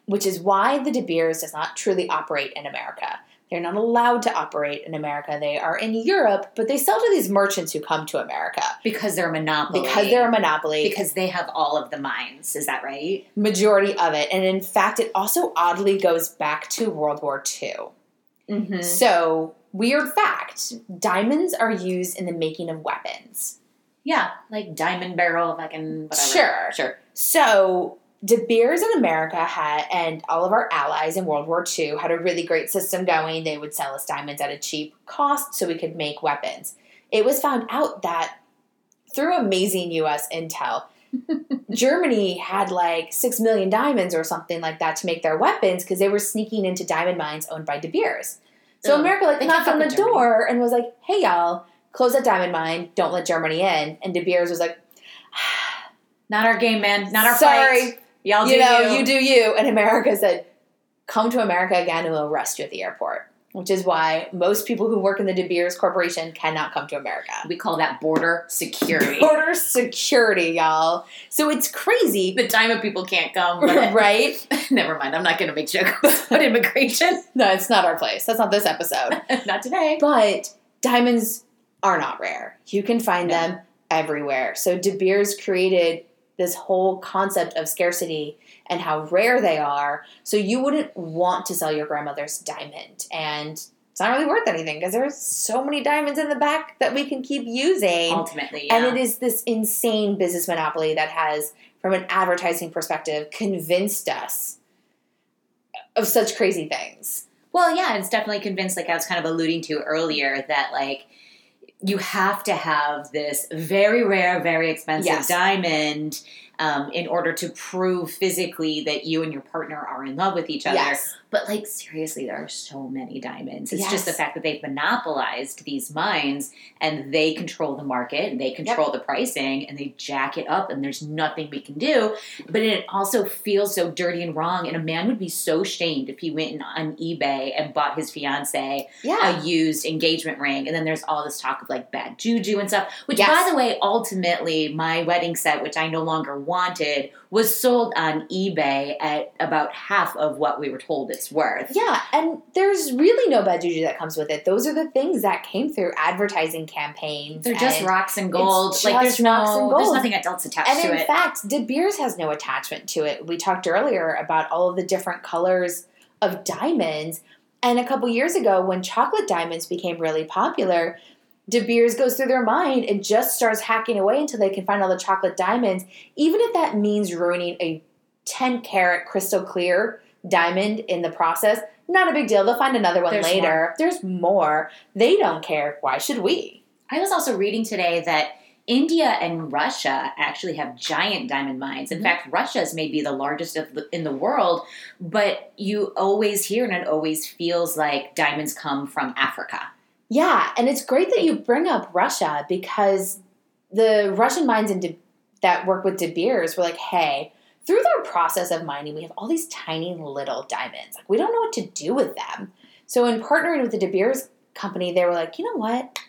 Which is why the De Beers does not truly operate in America. They're not allowed to operate in America. They are in Europe, but they sell to these merchants who come to America Because they're a monopoly. because they're a monopoly. because they have all of the mines. Is that right? majority of it, and in fact, it also oddly goes back to World War II. Mm-hmm. So, weird fact: diamonds are used in the making of weapons. Yeah, like diamond barrel, fucking whatever. Sure. sure. So De Beers in America had, and all of our allies in World War II had a really great system going. They would sell us diamonds at a cheap cost so we could make weapons. It was found out that through amazing U.S. intel, Germany had like six million diamonds or something like that to make their weapons because they were sneaking into diamond mines owned by De Beers. So America like they knocked on the Germany. door and was like, "Hey y'all, close that diamond mine. Don't let Germany in." And De Beers was like, Not our game, man. Not our Sorry. fight. Y'all do you know, you. you do you. And America said, come to America again and we'll arrest you at the airport. Which is why most people who work in the De Beers Corporation cannot come to America. We call that border security. Border security, y'all. So it's crazy, the time of people can't come. Right? Never mind. I'm not going to make jokes about immigration. No, it's not our place. That's not this episode. not today. But diamonds are not rare. You can find No. them everywhere. So De Beers created this whole concept of scarcity and how rare they are. So you wouldn't want to sell your grandmother's diamond. And it's not really worth anything because there's so many diamonds in the back that we can keep using. Ultimately, yeah. And it is this insane business monopoly that has, from an advertising perspective, convinced us of such crazy things. Well, yeah, it's definitely convinced, like I was kind of alluding to earlier, that like you have to have this very rare, very expensive Yes. diamond um, in order to prove physically that you and your partner are in love with each other. Yes. But like seriously, there are so many diamonds. It's just the fact that they've monopolized these mines and they control the market and they control the pricing and they jack it up and there's nothing we can do. But it also feels so dirty and wrong. And a man would be so shamed if he went on eBay and bought his fiance Yeah. a used engagement ring. And then there's all this talk of like bad juju and stuff. Which Yes. by the way, ultimately my wedding set, which I no longer wanted, was sold on eBay at about half of what we were told it's worth. Yeah, and there's really no bad juju that comes with it. Those are the things that came through advertising campaigns. They're just rocks and gold. Like there's rocks no, and there's nothing else attached And to in fact, De Beers has no attachment to it. We talked earlier about all of the different colors of diamonds. And a couple years ago, when chocolate diamonds became really popular, De Beers goes through their mind and just starts hacking away until they can find all the chocolate diamonds, even if that means ruining a 10 carat crystal clear diamond in the process. Not a big deal. They'll find another one There's later. There's more. They don't care. Why should we? I was also reading today that India and Russia actually have giant diamond mines. In Mhm. fact, Russia's may be the largest of the, in the world, but you always hear and it always feels like diamonds come from Africa. Yeah, and it's great that you bring up Russia because the Russian mines in De- that work with De Beers were like, hey, through their process of mining, we have all these tiny little diamonds. Like, we don't know what to do with them. So, in partnering with the De Beers company, they were like, you know what?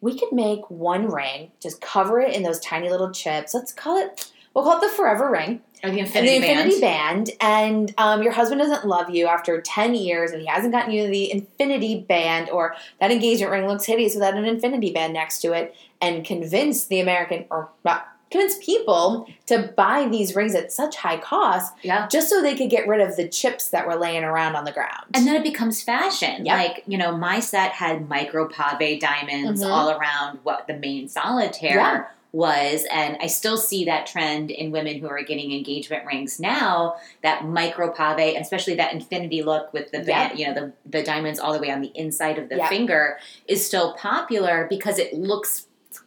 We could make one ring, just cover it in those tiny little chips. Let's call it, we'll call it the Forever Ring Or the Infinity, the Infinity Band. Band, and um, your husband doesn't love you after 10 years and he hasn't gotten you the Infinity Band, or that engagement ring looks hideous without an Infinity Band next to it, and convince the American, or not, convince people to buy these rings at such high cost Yeah. just so they could get rid of the chips that were laying around on the ground. And then it becomes fashion. Yep. Like, you know, my set had micro pave diamonds Mhm. all around what the main solitaire Yeah. Was. And I still see that trend in women who are getting engagement rings now, that micro pave, especially that infinity look with the Yep. band, you know, the, the diamonds all the way on the inside of the Yep. finger is still popular because it looks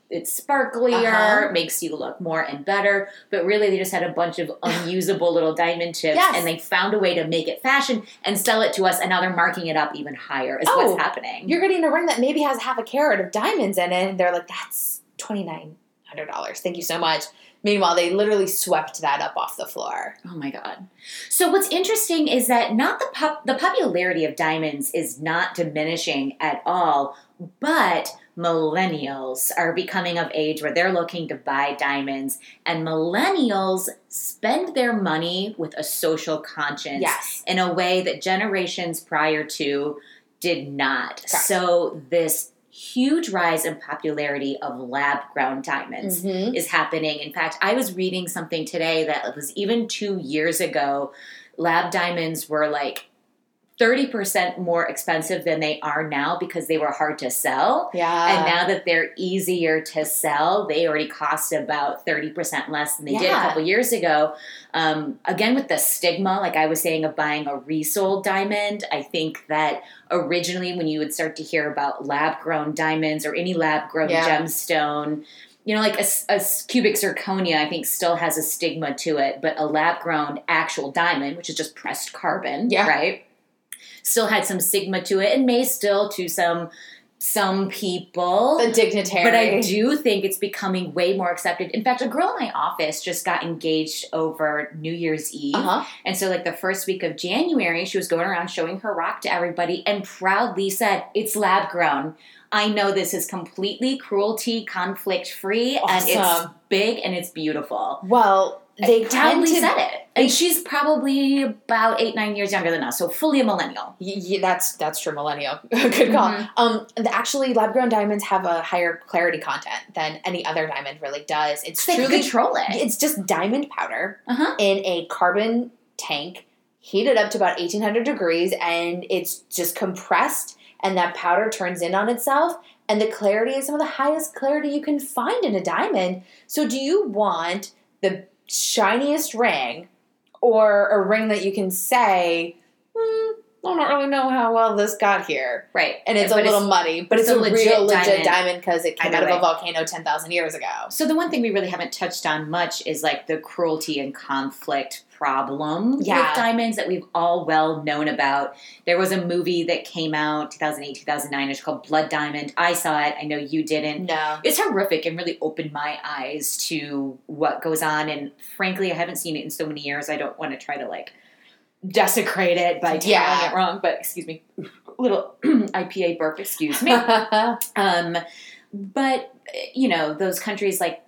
it's sparklier, Uh-huh. makes you look more and better. But really, they just had a bunch of unusable little diamond chips, Yes. and they found a way to make it fashion and sell it to us. And now they're marking it up even higher. Is Oh, what's happening. You're getting a ring that maybe has half a carat of diamonds in it, and they're like, that's $2,900. Thank you so much. Meanwhile, they literally swept that up off the floor. Oh my god! So what's interesting is that not the pop, the popularity of diamonds is not diminishing at all, but millennials are becoming of age where they're looking to buy diamonds, and millennials spend their money with a social conscience Yes. in a way that generations prior to did not. Correct. So this huge rise in popularity of lab grown diamonds Mhm. is happening. In fact, I was reading something today that was even two years ago, lab diamonds were like 30% more expensive than they are now because they were hard to sell. Yeah. and now that they're easier to sell, they already cost about 30% less than they did a couple years ago. Um, again, with the stigma, like I was saying, of buying a resold diamond, I think that originally when you would start to hear about lab grown diamonds or any lab grown Yeah. gemstone, you know, like a cubic zirconia, I think still has a stigma to it, but a lab grown actual diamond, which is just pressed carbon, Yeah. right? Still had some stigma to it and may still to some some people. the dignitary. But I do think it's becoming way more accepted. In fact, a girl in my office just got engaged over New Year's Eve. Uh-huh. And so, like, the first week of January, she was going around showing her rock to everybody and proudly said, It's lab grown. I know this is completely cruelty, conflict free, and it's big and it's beautiful. Well, they tend to. said it. And she's probably about eight, nine years younger than us, so fully a millennial. That's that's true, millennial. Good call. Mhm. Um, actually, lab grown diamonds have a higher clarity content than any other diamond really does. It's They truly control it. it's just diamond powder Uh-huh. in a carbon tank, heated up to about eighteen hundred degrees, and it's just compressed, and that powder turns in on itself. And the clarity is some of the highest clarity you can find in a diamond. So, do you want the shiniest ring or a ring that you can say, hmm, I don't really know how well this got here? Right. And it's But a little muddy, but it's, it's a, a legit real legit diamond. because it came out of a volcano 10,000 years ago. So the one thing we really haven't touched on much is like the cruelty and conflict problem Yeah. with diamonds that we've all well known about. There was a movie that came out 2008, 2009. It's called Blood Diamond. I saw it. I know you didn't. No. It's horrific and really opened my eyes to what goes on. And frankly, I haven't seen it in so many years. I don't want to try to like desecrate it by telling Yeah. it wrong. But excuse me, little IPA burp. Excuse me. Um, but you know, those countries like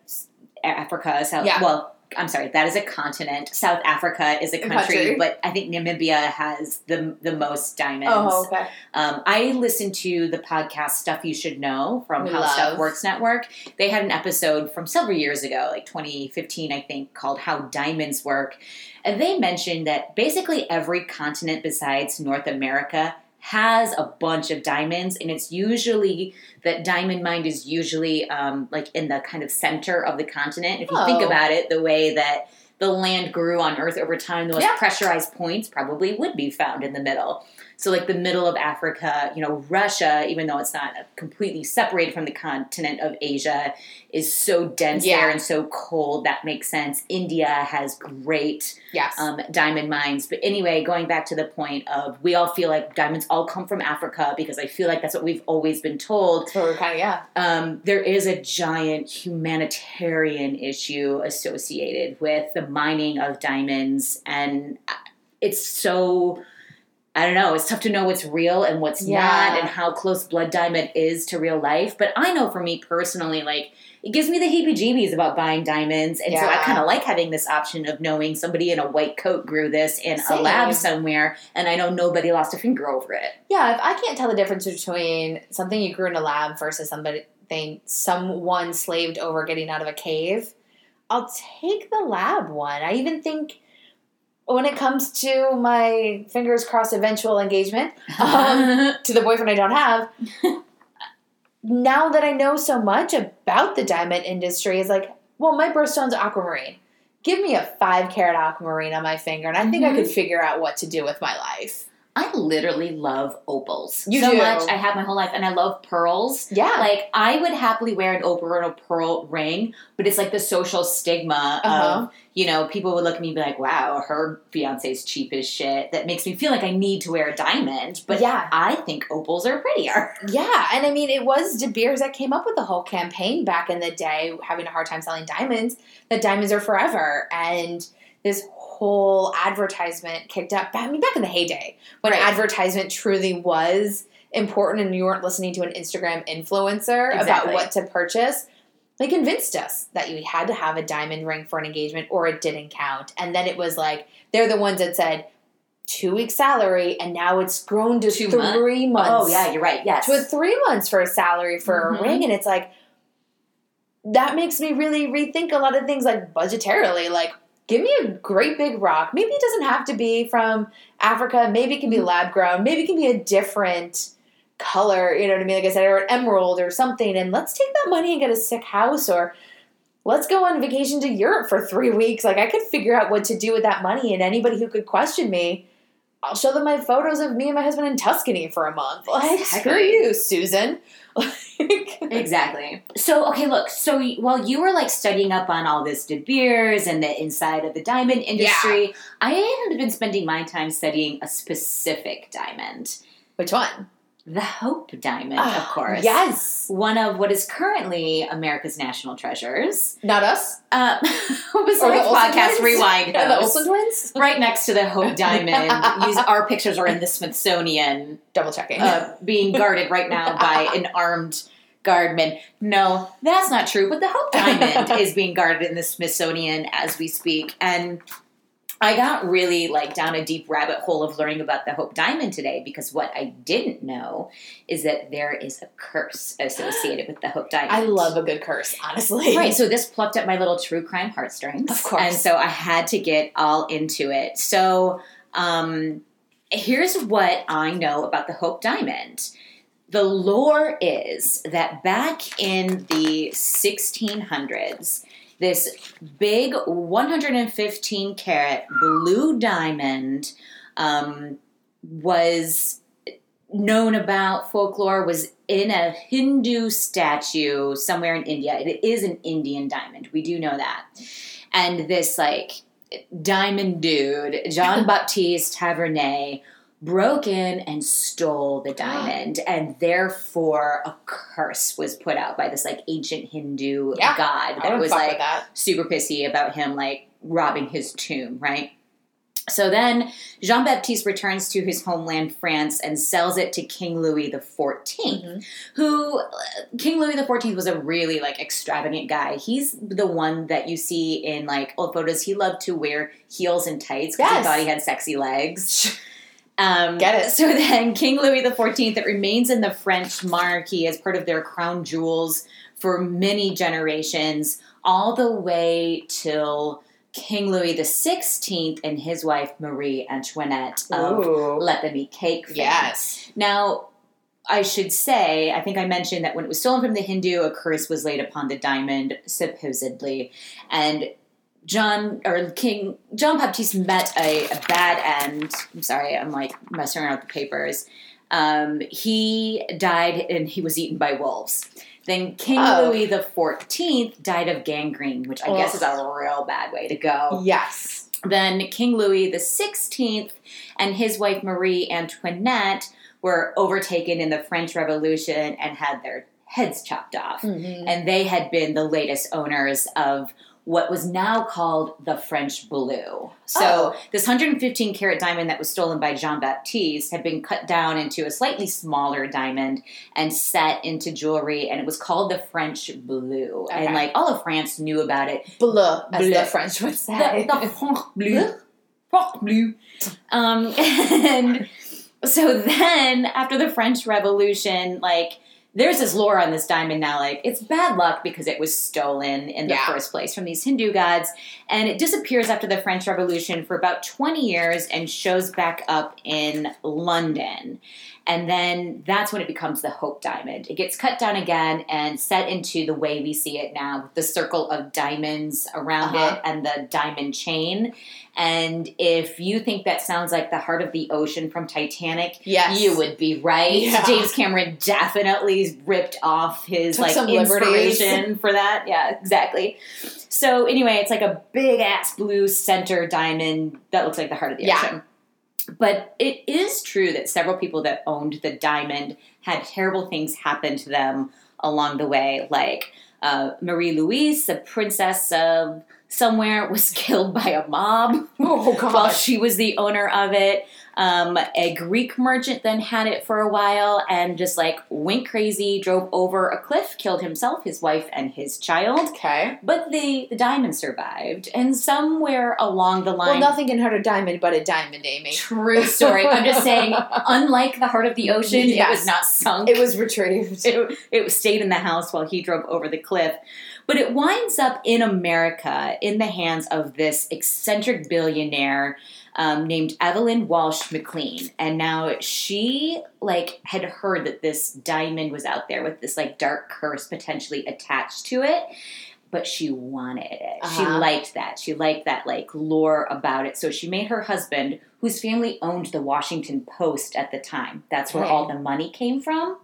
Africa, South. Yeah. Well, I'm sorry, that is a continent. South Africa is a country, country. but I think Namibia has the the most diamonds. Oh, okay. Um, I listened to the podcast Stuff You Should Know from We How love. Stuff Works Network. They had an episode from several years ago, like 2015, I think, called How Diamonds Work. And they mentioned that basically every continent besides North America has a bunch of diamonds, and it's usually that diamond mine is usually um, like in the kind of center of the continent. If you think Oh. about it, the way that the land grew on Earth over time, those Yeah. pressurized points probably would be found in the middle. So, like the middle of Africa, you know, Russia, even though it's not completely separated from the continent of Asia, is so dense Yeah. there and so cold. That makes sense. India has great Yes. um, diamond mines. But anyway, going back to the point of we all feel like diamonds all come from Africa because I feel like that's what we've always been told. so we're kind of yeah. Um, there is a giant humanitarian issue associated with the mining of diamonds, and it's so. I don't know. It's tough to know what's real and what's Yeah. not, and how close blood diamond is to real life. But I know for me personally, like it gives me the heebie-jeebies about buying diamonds, and so I kind of like having this option of knowing somebody in a white coat grew this in a lab somewhere, and I know nobody lost a finger over it. Yeah, if I can't tell the difference between something you grew in a lab versus somebody someone slaved over getting out of a cave, I'll take the lab one. I even think when it comes to my fingers crossed eventual engagement um, to the boyfriend I don't have, now that I know so much about the diamond industry, is like, well, my birthstone's aquamarine. Give me a five carat aquamarine on my finger, and I think I Mhm. could figure out what to do with my life. I literally love opals You so do. much. I have my whole life, and I love pearls. Yeah. Like I would happily wear an opal or a pearl ring, but it's like the social stigma Uh-huh. of you know people would look at me and be like, "Wow, her fiance's cheap as shit." That makes me feel like I need to wear a diamond. But Yeah. I think opals are prettier. Yeah, and I mean, it was De Beers that came up with the whole campaign back in the day, having a hard time selling diamonds. That diamonds are forever, and this whole advertisement kicked up. I mean, back in the heyday when Right. advertisement truly was important, and you weren't listening to an Instagram influencer about what to purchase. They convinced us that you had to have a diamond ring for an engagement, or it didn't count. And then it was like they're the ones that said two weeks salary, and now it's grown to Two months? three months Oh yeah, you're right. Yes. to a three months for a salary for Mhm. a ring and it's like that makes me really rethink a lot of things like budgetarily like give me a great big rock. Maybe it doesn't have to be from africa. Maybe it can be Mhm. lab grown. Maybe it can be a different color you know what i mean? Like i said or an emerald or something. And let's take that money and get a sick house or let's go on vacation to europe for three weeks. Like i could figure out what to do with that money and anybody who could question me I'll show them my photos of me and my husband in Tuscany for a month. Like, screw Exactly. you, Susan. Like, Exactly. So, okay, look. So, y- while you were like studying up on all this De Beers and the inside of the diamond industry, I have been spending my time studying a specific diamond, Which one? The Hope Diamond, of Ah, course. Yes. One of what is currently America's national treasures. Not us. Uh, was Or the like podcast twins? rewind. Yeah, the. Olsen twins? Right next to the Hope Diamond. Use, our pictures are in the Smithsonian Double checking. uh, being guarded right now by an armed guardman. No, that's not true. But the Hope Diamond is being guarded in the Smithsonian as we speak, and I got really like down a deep rabbit hole of learning about the Hope Diamond today because what I didn't know is that there is a curse associated with the Hope Diamond. I love a good curse, honestly. Right, so this plucked at my little true crime heartstrings. Of course. And so I had to get all into it. So um, here's what I know about the Hope Diamond. The lore is that back in the 1600s, this big 115 carat blue diamond um, was known about folklore was in a Hindu statue somewhere in India. It is an Indian diamond. We do know that. And this like diamond dude, John Baptiste Tavernier, broke in and stole the diamond and therefore a curse was put out by this like ancient Hindu Yeah. god that was like that. super pissy about him like robbing his tomb, right? So then Jean Baptiste returns to his homeland, France, and sells it to King Louis the 14th Mhm. who uh, King Louis the Fourteenth was a really like extravagant guy. He's the one that you see in like old photos. He loved to wear heels and tights because Yes. he thought he had sexy legs. Um, Get it. So then, King Louis the Fourteenth, it remains in the French monarchy as part of their crown jewels for many generations, all the way till King Louis the Sixteenth and his wife Marie Antoinette of Ooh. Let Them Eat Cake. fame. Yes. Now, I should say, I think I mentioned that when it was stolen from the Hindu, a curse was laid upon the diamond, supposedly. And John or King John Baptiste met a, a bad end. I'm sorry, I'm like messing around with the papers. Um, he died and he was eaten by wolves. Then King Oh. Louis the Fourteenth died of gangrene, which I guess is a real bad way to go. Yes. Then King Louis the Sixteenth and his wife Marie Antoinette were overtaken in the French Revolution and had their heads chopped off Mhm. and they had been the latest owners of what was now called the French Blue. So Oh. this 115 carat diamond that was stolen by Jean Baptiste had been cut down into a slightly smaller diamond and set into jewelry, and it was called the French Blue. Okay. And like all of France knew about it. Bleu, Bleu. the French would The, say. the French Bleu. French Bleu. Um, and so then after the French Revolution, like there's this lore on this diamond now, like it's bad luck because it was stolen in the Yeah. first place from these Hindu gods, and it disappears after the French Revolution for about 20 years and shows back up in London. And then that's when it becomes the Hope Diamond. It gets cut down again and set into the way we see it now, with the circle of diamonds around Uh-huh. it and the diamond chain. And if you think that sounds like the heart of the ocean from Titanic, yes. you would be right. Yeah. James Cameron definitely ripped off his Took like liberties. inspiration for that. Yeah, exactly. So anyway, it's like a big ass blue center diamond that looks like the heart of the Yeah. ocean. But it is true that several people that owned the diamond had terrible things happen to them along the way. Like uh, Marie Louise, the princess of somewhere, was killed by a mob Oh, while she was the owner of it. Um, a Greek merchant then had it for a while and just like went crazy, drove over a cliff, killed himself, his wife, and his child. Okay. But the, the diamond survived, and somewhere along the line, Well, nothing can hurt a diamond but a diamond, Amy. true story. I'm just saying, unlike the heart of the ocean, it was not sunk. It was retrieved. it, it stayed in the house while he drove over the cliff. But it winds up in America in the hands of this eccentric billionaire um, named Evelyn Walsh McLean. And now she like had heard that this diamond was out there with this like dark curse potentially attached to it. But she wanted it. She Uh-huh. liked that. She liked that like lore about it. So she made her husband, whose family owned the Washington Post at the time. That's where Okay. all the money came from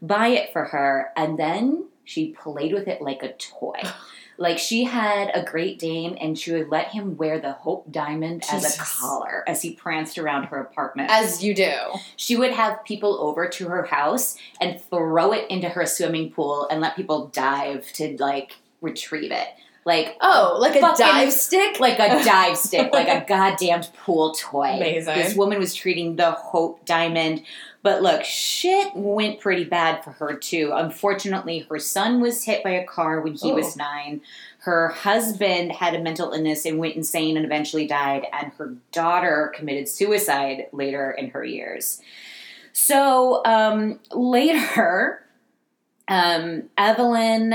buy it for her, and then she played with it like a toy. Like she had a Great Dane, and she would let him wear the Hope Diamond as a collar as he pranced around her apartment. As you do. she would have people over to her house and throw it into her swimming pool and let people dive to like retrieve it. Like Oh, like a dive stick? like a dive stick, like a goddamn pool toy. Amazing. This woman was treating the Hope Diamond. But look, shit went pretty bad for her too. Unfortunately, her son was hit by a car when he was Oh. nine. Her husband had a mental illness and went insane and eventually died. And her daughter committed suicide later in her years. So um, later, um, Evelyn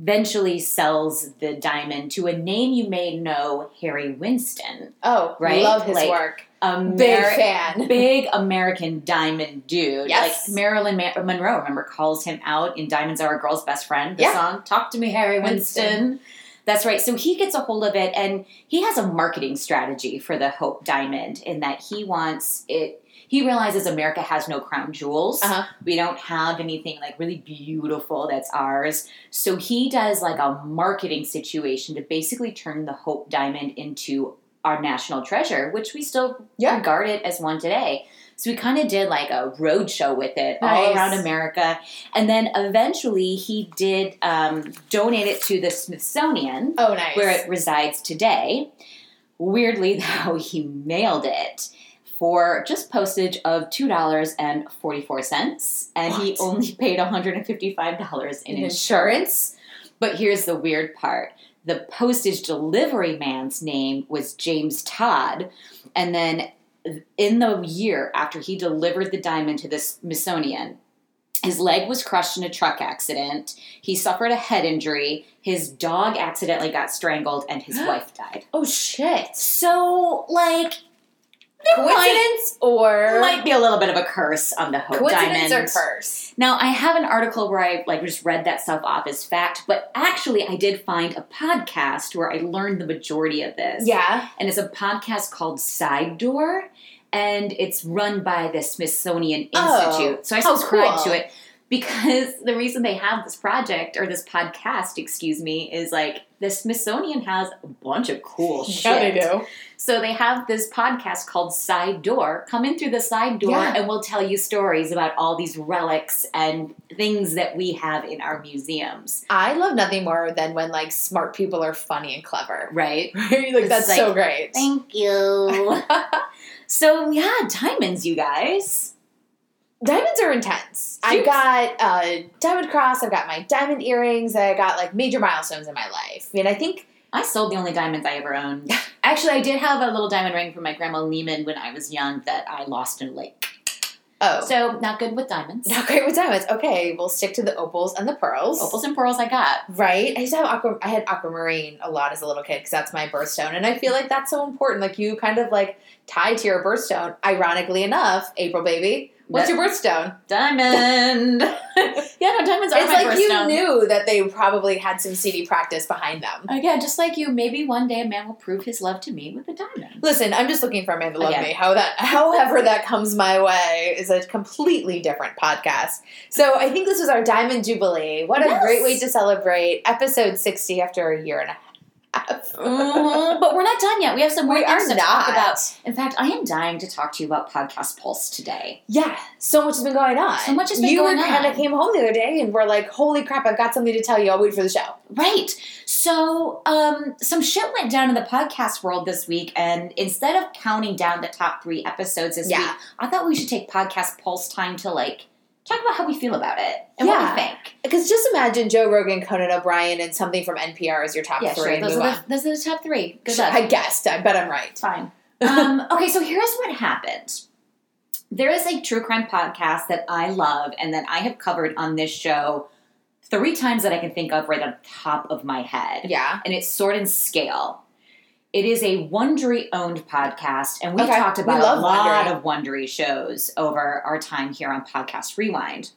eventually sells the diamond to a name you may know, Harry Winston. Oh, Right? Love his Like, work. Ameri- Big fan. Big American diamond dude. Yes. Like Marilyn Ma- Monroe, remember, calls him out in Diamonds Are a Girl's Best Friend, the Yeah. song. Talk to me, Harry Winston. Winston. That's right. So he gets a hold of it and he has a marketing strategy for the Hope Diamond in that he wants it. He realizes America has no crown jewels. Uh-huh. We don't have anything like really beautiful that's ours. So he does like a marketing situation to basically turn the Hope Diamond into our national treasure, which we still Yeah. regard it as one today. So we kind of did like a road show with it all around America. And then eventually he did um, donate it to the Smithsonian, Oh, nice. where it resides today. Weirdly, though, he mailed it for just postage of $2.44. And he only paid $155 in In insurance. insurance? But here's the weird part the postage delivery man's name was James Todd. And then in the year after he delivered the diamond to the Smithsonian, his leg was crushed in a truck accident. He suffered a head injury. His dog accidentally got strangled, and his wife died. Oh, shit. So, like, Coincidence or might be a little bit of a curse on the Hope coincidence Diamond. or curse? Now, I have an article where I like just read that stuff off as fact, but actually, I did find a podcast where I learned the majority of this. Yeah. and it's a podcast called Side Door, and it's run by the Smithsonian Oh, Institute. So I subscribe cool. to it because the reason they have this project or this podcast, excuse me, is like the Smithsonian has a bunch of cool shit. Yeah, they do. So they have this podcast called Side Door. Come in through the side door Yeah. and we'll tell you stories about all these relics and things that we have in our museums. I love nothing more than when like smart people are funny and clever. Right? Right? like It's that's like, so great. Thank you. so yeah, diamonds, you guys. Diamonds are intense. I Shoot. got a diamond cross. I've got my diamond earrings. I got like major milestones in my life. And I think I sold the only diamonds I ever owned. Actually, I did have a little diamond ring from my grandma Lehman when I was young that I lost in a lake. oh, So not good with diamonds. not great with diamonds. Okay, we'll stick to the opals and the pearls. Opals and pearls I got. Right. I used to have aqua. I had aquamarine a lot as a little kid because that's my birthstone, and I feel like that's so important. Like you kind of like tied to your birthstone. Ironically enough, April baby, what's your birthstone? Diamond. yeah, no, diamonds are It's my like you knew that they probably had some CD practice behind them. Uh, Again, just like you, maybe one day a man will prove his love to me with a diamond. Listen, I'm just looking for a man to love Again. me. How that, however, that comes my way is a completely different podcast. So I think this was our Diamond Jubilee. What a Yes. great way to celebrate episode 60 after a year and a half. Mhm, but we're not done yet. We have some more we things to not. talk about. In fact, I am dying to talk to you about Podcast Pulse today. Yeah, so much has been going on. So much has been you going kind of came home the other day and were like, "Holy crap! I've got something to tell you. I'll wait for the show." Right. So, um, some shit went down in the podcast world this week, and instead of counting down the top three episodes this Yeah. week, I thought we should take Podcast Pulse time to like talk about how we feel about it and what Yeah. we think. Because just imagine Joe Rogan, Conan O'Brien, and something from NPR as your top Yeah, three. sure. Those are, the, those are the top three. Good luck. I guessed. I bet I'm right. Fine. Um, okay, so here's what happened. There is a true crime podcast that I love and that I have covered on this show three times that I can think of right on top of my head. Yeah. And it's Sword and Scale. It is a Wondery owned podcast, and we Okay, talked about love a lot Wondery. of Wondery shows over our time here on Podcast Rewind.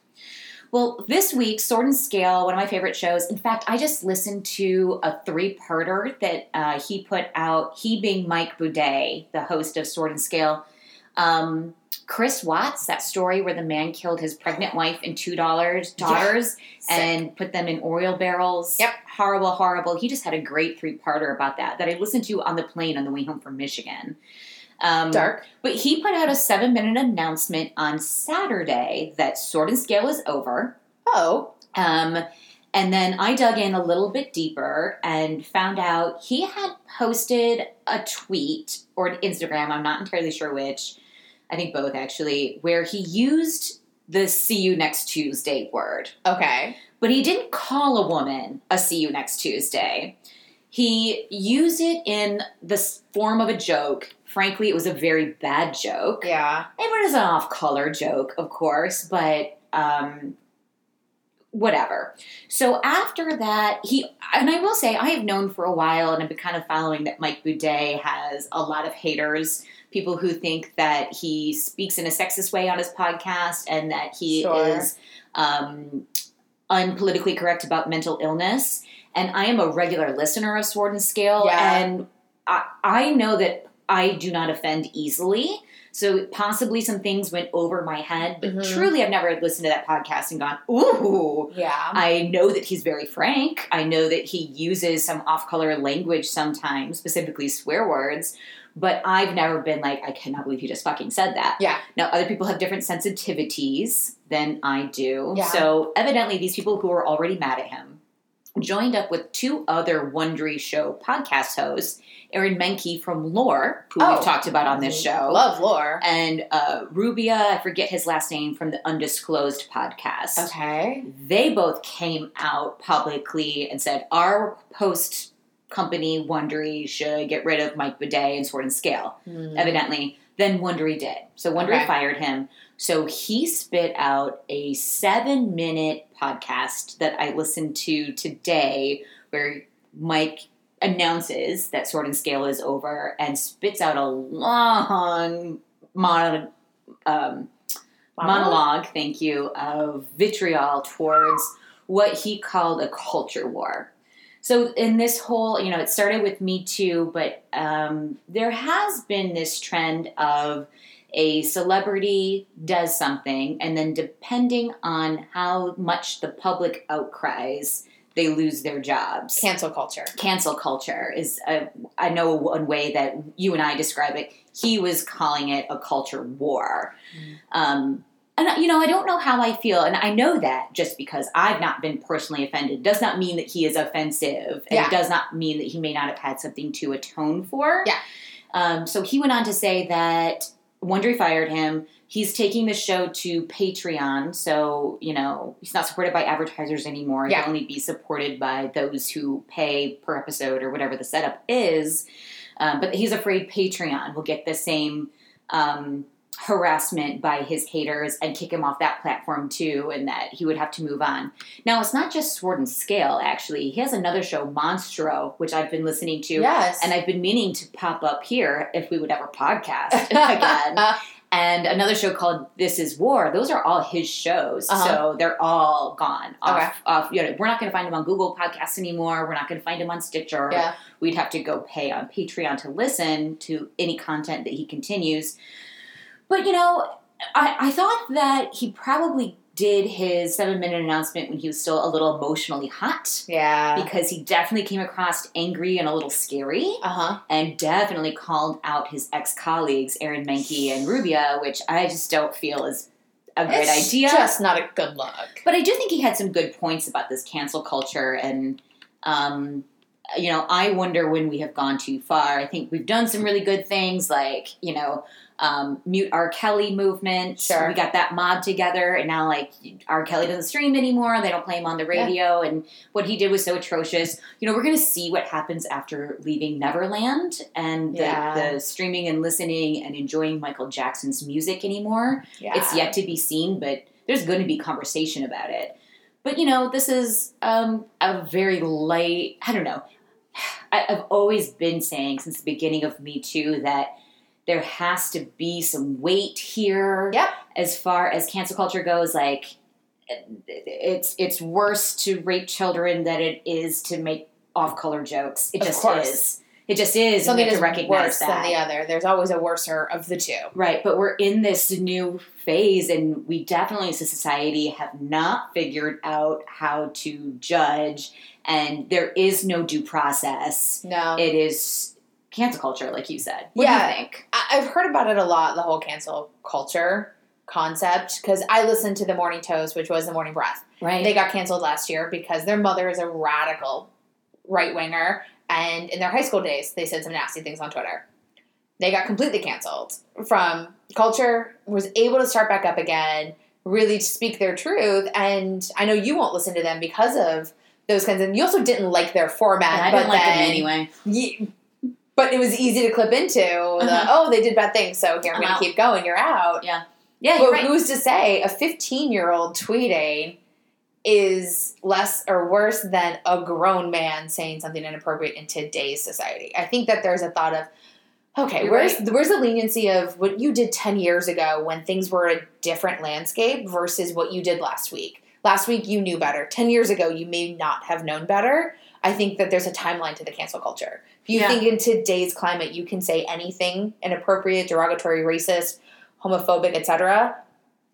Well, this week, Sword and Scale, one of my favorite shows. In fact, I just listened to a three parter that uh, he put out, he being Mike Boudet, the host of Sword and Scale. Um, Chris Watts, that story where the man killed his pregnant wife and two daughters, daughters Sick. and put them in oil barrels. Yep. Horrible, horrible. He just had a great three parter about that that I listened to on the plane on the way home from Michigan. Um, Dark. but he put out a seven minute announcement on Saturday that Sword and Scale is over. Oh. Um, and then I dug in a little bit deeper and found out he had posted a tweet or an Instagram, I'm not entirely sure which, I think both actually, where he used the see you next Tuesday word. Okay. But he didn't call a woman a see you next Tuesday. He used it in the form of a joke. Frankly, it was a very bad joke. Yeah. It was an off color joke, of course, but um, whatever. So after that, he, and I will say, I have known for a while and I've been kind of following that Mike Boudet has a lot of haters, people who think that he speaks in a sexist way on his podcast and that he Sure. is um, unpolitically correct about mental illness. And I am a regular listener of Sword and Scale, Yeah. and I, I know that I do not offend easily. So possibly some things went over my head, but Mhm. truly I've never listened to that podcast and gone, ooh. Yeah. I know that he's very frank. I know that he uses some off color language sometimes, specifically swear words. But I've never been like, I cannot believe he just fucking said that. Yeah. Now, other people have different sensitivities than I do. Yeah. So, evidently, these people who are already mad at him joined up with two other Wondery Show podcast hosts, Aaron Mahnke from Lore, who Oh. we've talked about on this show, Love lore. and uh, Rabia, I forget his last name, from the Undisclosed podcast Okay. they both came out publicly and said our post company Wondery should get rid of Mike Boudet and Sword and Scale. Hmm. Evidently, then Wondery did. So Wondery Okay. fired him. So he spit out a seven minute podcast that I listened to today where Mike announces that Sword and Scale is over and spits out a long mon- um, monologue, thank you, of vitriol towards what he called a culture war. So, in this whole, you know, it started with Me Too, but um, there has been this trend of a celebrity does something, and then depending on how much the public outcries, they lose their jobs. Cancel culture. Cancel culture is, a, I know one way that you and I describe it. He was calling it a culture war. Mm. Um, and you know, I don't know how I feel, and I know that just because I've not been personally offended does not mean that he is offensive, and Yeah. it does not mean that he may not have had something to atone for. Yeah. Um, so he went on to say that Wondery fired him. He's taking the show to Patreon, so you know he's not supported by advertisers anymore. Yeah. He'll only be supported by those who pay per episode or whatever the setup is. Um, but he's afraid Patreon will get the same um, harassment by his haters and kick him off that platform too, and that he would have to move on. Now, it's not just Sword and Scale, actually. He has another show, Monstro, which I've been listening to. Yes. And I've been meaning to pop up here if we would ever podcast again. and another show called This Is War. Those are all his shows, Uh-huh. so they're all gone off. Okay. off you know, we're not going to find him on Google Podcasts anymore. We're not going to find him on Stitcher. yeah. We'd have to go pay on Patreon to listen to any content that he continues. But you know, I, I thought that he probably did his seven minute announcement when he was still a little emotionally hot Yeah. because he definitely came across angry and a little scary Uh huh. and definitely called out his ex colleagues, Aaron Mahnke and Rabia, which I just don't feel is a great it's idea. Just not a good look. But I do think he had some good points about this cancel culture, and um, you know, I wonder when we have gone too far. I think we've done some really good things, like you know, um, mute R. Kelly movement. Sure. We got that mob together, and now like R. Kelly doesn't stream anymore. They don't play him on the radio, and what he did was so atrocious. You know, we're going to see what happens after leaving Neverland and the, Yeah. the streaming and listening and enjoying Michael Jackson's music anymore. Yeah. It's yet to be seen, but there's going to be conversation about it. But you know, this is um, a very light. I don't know. I, I've always been saying since the beginning of Me Too that there has to be some weight here. Yep. As far as cancel culture goes, like it's it's worse to rape children than it is to make off-color jokes. It Of just course. is. It just is. Something we is have to recognize worse that. than the other. There's always a worser of the two. Right, but we're in this new phase, and we definitely, as a society, have not figured out how to judge, and there is no due process. No. It is cancel culture, like you said. What Yeah. do you think? I- I've heard about it a lot, the whole cancel culture concept, because I listened to the Morning Toast, which was the Morning Breath. Right. They got canceled last year because their mother is a radical right winger, and in their high school days, they said some nasty things on Twitter. They got completely canceled from culture, was able to start back up again, really to speak their truth. And I know you won't listen to them because of those kinds of. You also didn't like their format, And I but didn't like them anyway. Ye- but it was easy to clip into Uh-huh. oh they did bad things so here I'm, I'm gonna out. keep going you're out Yeah, yeah. but right. who's to say a 15 year old tweeting is less or worse than a grown man saying something inappropriate in today's society I think that there's a thought of okay You're where's where's the leniency of what you did 10 years ago when things were a different landscape versus what you did last week last week you knew better 10 years ago you may not have known better I think that there's a timeline to the cancel culture. If you Yeah. think in today's climate you can say anything inappropriate, derogatory, racist, homophobic, etc.,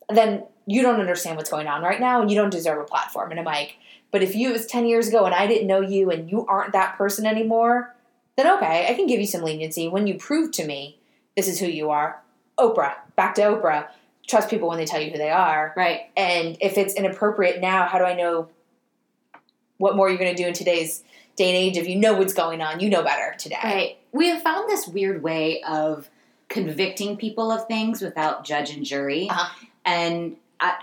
then you don't understand what's going on right now and you don't deserve a platform and a mic. But if you it was 10 years ago and I didn't know you and you aren't that person anymore, then okay, I can give you some leniency when you prove to me this is who you are. Oprah, back to Oprah. Trust people when they tell you who they are. right. And if it's inappropriate now, how do I know what more you're going to do in today's day and age? If you know what's going on, you know better today. Right. We have found this weird way of convicting people of things without judge and jury. Uh-huh. And I,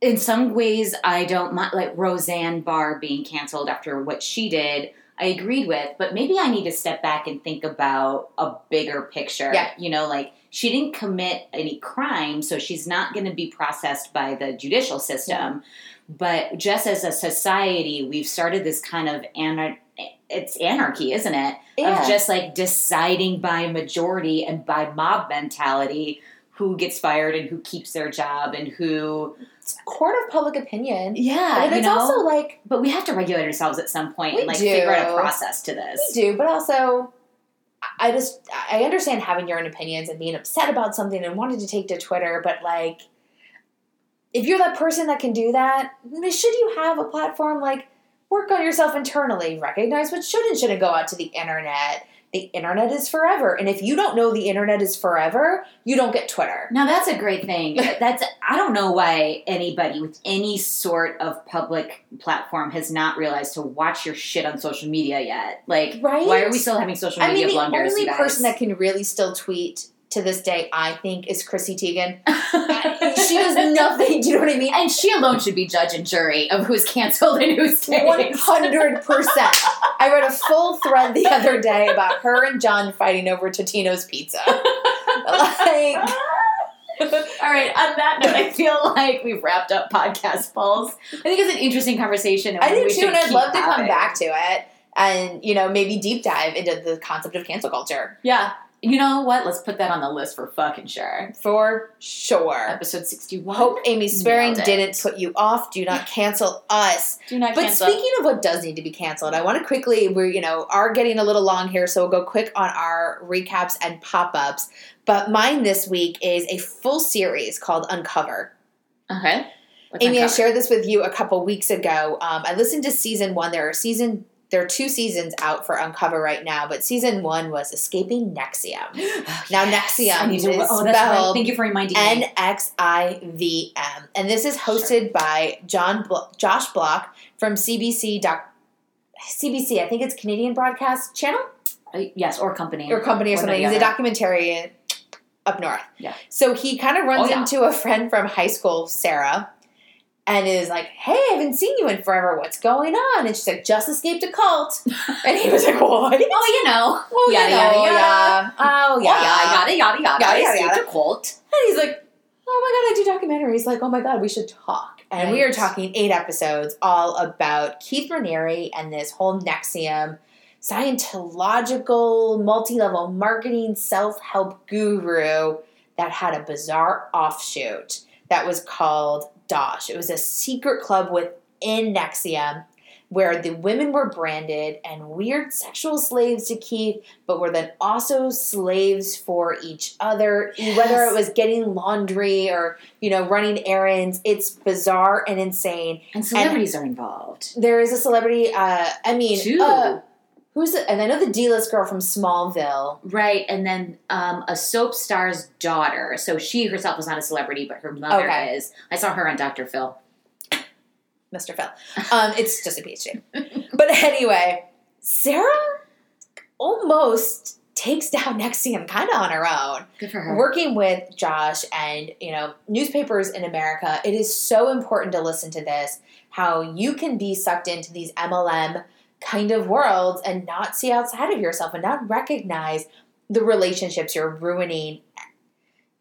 in some ways, I don't mind, like Roseanne Barr being canceled after what she did. I agreed with, but maybe I need to step back and think about a bigger picture. Yeah. You know, like she didn't commit any crime, so she's not going to be processed by the judicial system. But just as a society, we've started this kind of ana- it's anarchy, isn't it? Yeah. Of just like deciding by majority and by mob mentality who gets fired and who keeps their job and who It's a court of public opinion. yeah, But it's know. also like but we have to regulate ourselves at some point We and like figure out a process to this. we do, but also I just I understand having your own opinions and being upset about something and wanting to take to Twitter, but like if you're that person that can do that, should you have a platform like work on yourself internally, recognize what should and shouldn't go out to the internet. The internet is forever. And if you don't know the internet is forever, you don't get Twitter. Now that's a great thing. That's I don't know why anybody with any sort of public platform has not realized to watch your shit on social media yet. Like, Right? why are we still having social media I mean, the blunders? only you person that can really still tweet to this day, I think, is Chrissy Teigen. she does nothing. Do you know what I mean? and she alone should be judge and jury of who's canceled and who's stays. One hundred percent. I read a full thread the other day about her and John fighting over Totino's pizza. like, All right. On that note, I feel like we've wrapped up podcast balls. I think it's an interesting conversation. And I do too, and I'd love to come having. back to it and you know maybe deep dive into the concept of cancel culture Yeah. You know what? Let's put that on the list for fucking sure. for sure. Episode sixty-one. Hope Amy Sparing it. didn't put you off. Do not cancel us. Do not But cancel. speaking of what does need to be canceled, I want to quickly, we're, you know, are getting a little long here, so we'll go quick on our recaps and pop ups. But mine this week is a full series called Uncover. okay. What's Amy, I shared this with you a couple weeks ago. Um, I listened to season one. There are season there are two seasons out for Uncover right now, but season one was Escaping NXIVM. Now, NXIVM I need to. is Oh, that's right. spelled Thank you for reminding N me. X I V M, and this is hosted by John Blo- Josh Bloch from CBC. Doc- CBC, I think it's Canadian Broadcast Channel Uh, yes, or company or company or or something. He's a other. documentarian up north. Yeah. So he kind of runs Oh, yeah. into a friend from high school, Sarah, and is like, "Hey, I haven't seen you in forever. What's going on?" And she's like, "Just escaped a cult." and he was like, "What?" Oh, you know. Oh, well, Yada, you know, yada, yada. yeah. Oh, oh yeah. Oh, yeah, yada yada yada. Yada, yada, escaped yada. a cult. And he's like, oh my god, I do documentaries. Like, oh my god, we should talk. And we are talking eight episodes all about Keith Raniere and this whole NXIVM Scientological multi-level marketing self-help guru that had a bizarre offshoot that was called Dosh. It was a secret club within NXIVM where the women were branded and weird sexual slaves to Keith, but were then also slaves for each other, whether it was getting laundry or, you know, running errands. It's bizarre and insane. And celebrities are involved. There is a celebrity, uh, I mean, Two. uh, who's the, and I know the D-list girl from Smallville. Right, and then um, a soap star's daughter. So she herself was not a celebrity, but her mother Okay. is. I saw her on Dr. Phil. Mr. Phil. Um, it's just a PhD. but anyway, Sarah almost takes down NXIVM kind of on her own. Good for her. Working with Josh and, you know, newspapers in America, it is so important to listen to this how you can be sucked into these MLM kind of worlds and not see outside of yourself and not recognize the relationships you're ruining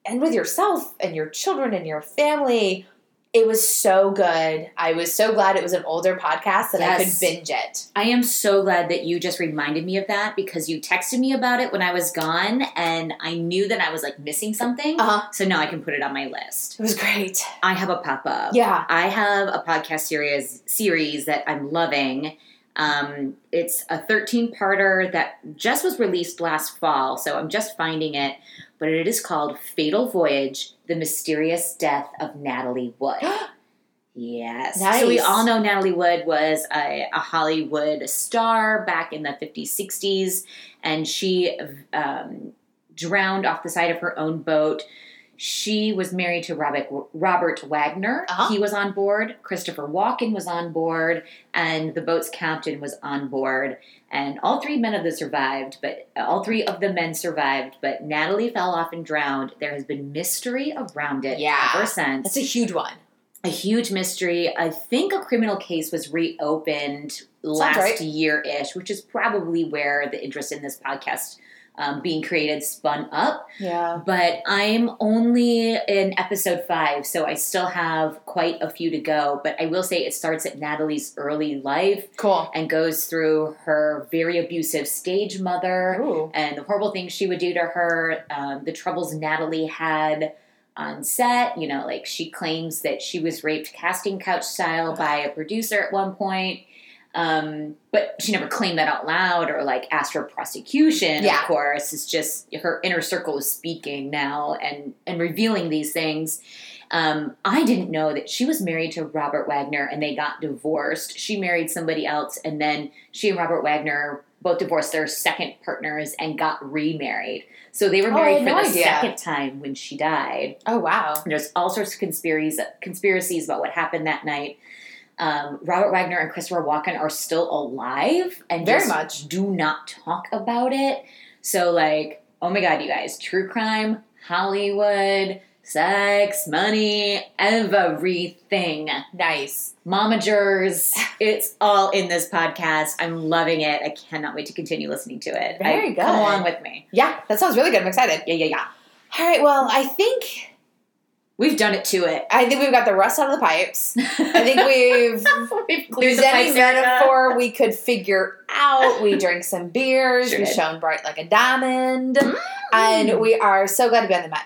and with yourself and your children and your family. It was so good. I was so glad it was an older podcast that I could binge it. I am so glad that you just reminded me of that because you texted me about it when I was gone, and I knew that I was like missing something. Uh-huh. So now I can put it on my list. It was great. I have a pop up. Yeah. I have a podcast series series that I'm loving. Um, it's a 13 parter that just was released last fall, so I'm just finding it. But it is called Fatal Voyage: The Mysterious Death of Natalie Wood. Yes. So we all know Natalie Wood was a, a Hollywood star back in the 50s, 60s, and she um, drowned off the side of her own boat. She was married to Robert, Robert Wagner. Uh-huh. He was on board. Christopher Walken was on board, and the boat's captain was on board. And all three men of the survived, but all three of the men survived. But Natalie fell off and drowned. There has been mystery around it Yeah. ever since That's a huge one. a huge mystery. I think a criminal case was reopened last right. year ish, which is probably where the interest in this podcast um, being created spun up. Yeah. But I'm only in episode five, so I still have quite a few to go. But I will say it starts at Natalie's early life Cool. and goes through her very abusive stage mother Ooh. and the horrible things she would do to her, um, the troubles Natalie had on set. You know, like she claims that she was raped casting couch style by a producer at one point. Um, but she never claimed that out loud or like asked for prosecution. Yeah. Of course, it's just her inner circle is speaking now and and revealing these things. Um, I didn't know that she was married to Robert Wagner and they got divorced. She married somebody else, and then she and Robert Wagner both divorced their second partners and got remarried. So they were Oh, married had for no the idea. second time when she died. Oh wow. There's all sorts of conspiracies conspiracies about what happened that night. Um, Robert Wagner and Christopher Walken are still alive and Very just much. do not talk about it. So like, oh my god, you guys, true crime, Hollywood, sex, money, everything. Nice. Momagers, it's all in this podcast. I'm loving it. I cannot wait to continue listening to it. Very I- good. Come along with me. Yeah, that sounds really good. I'm excited. Yeah, yeah, yeah. All right. Well, I think We've done it to it. I think we've got the rust out of the pipes. I think we've We've cleared There's the any metaphor we could figure out. We drank some beers. Sure we did. shone bright like a diamond. Mm. And we are so glad to be on the mic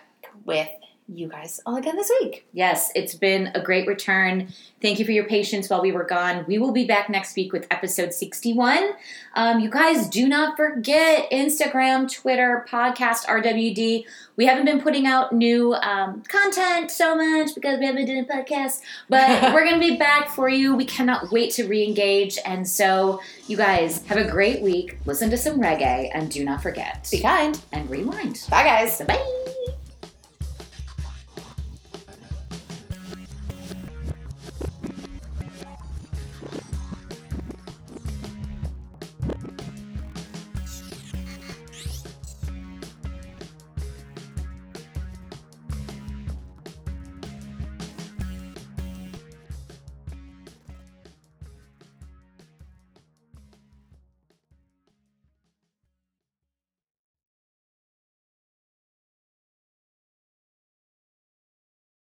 with you guys all again this week. Yes, it's been a great return. Thank you for your patience while we were gone. We will be back next week with episode 61. Um, you guys do not forget Instagram, Twitter, podcast, RWD. We haven't been putting out new um, content so much because we haven't been doing a podcast, but we're going to be back for you. We cannot wait to re engage. And so, you guys have a great week. Listen to some reggae and do not forget Be kind. and rewind. Bye, guys. Bye.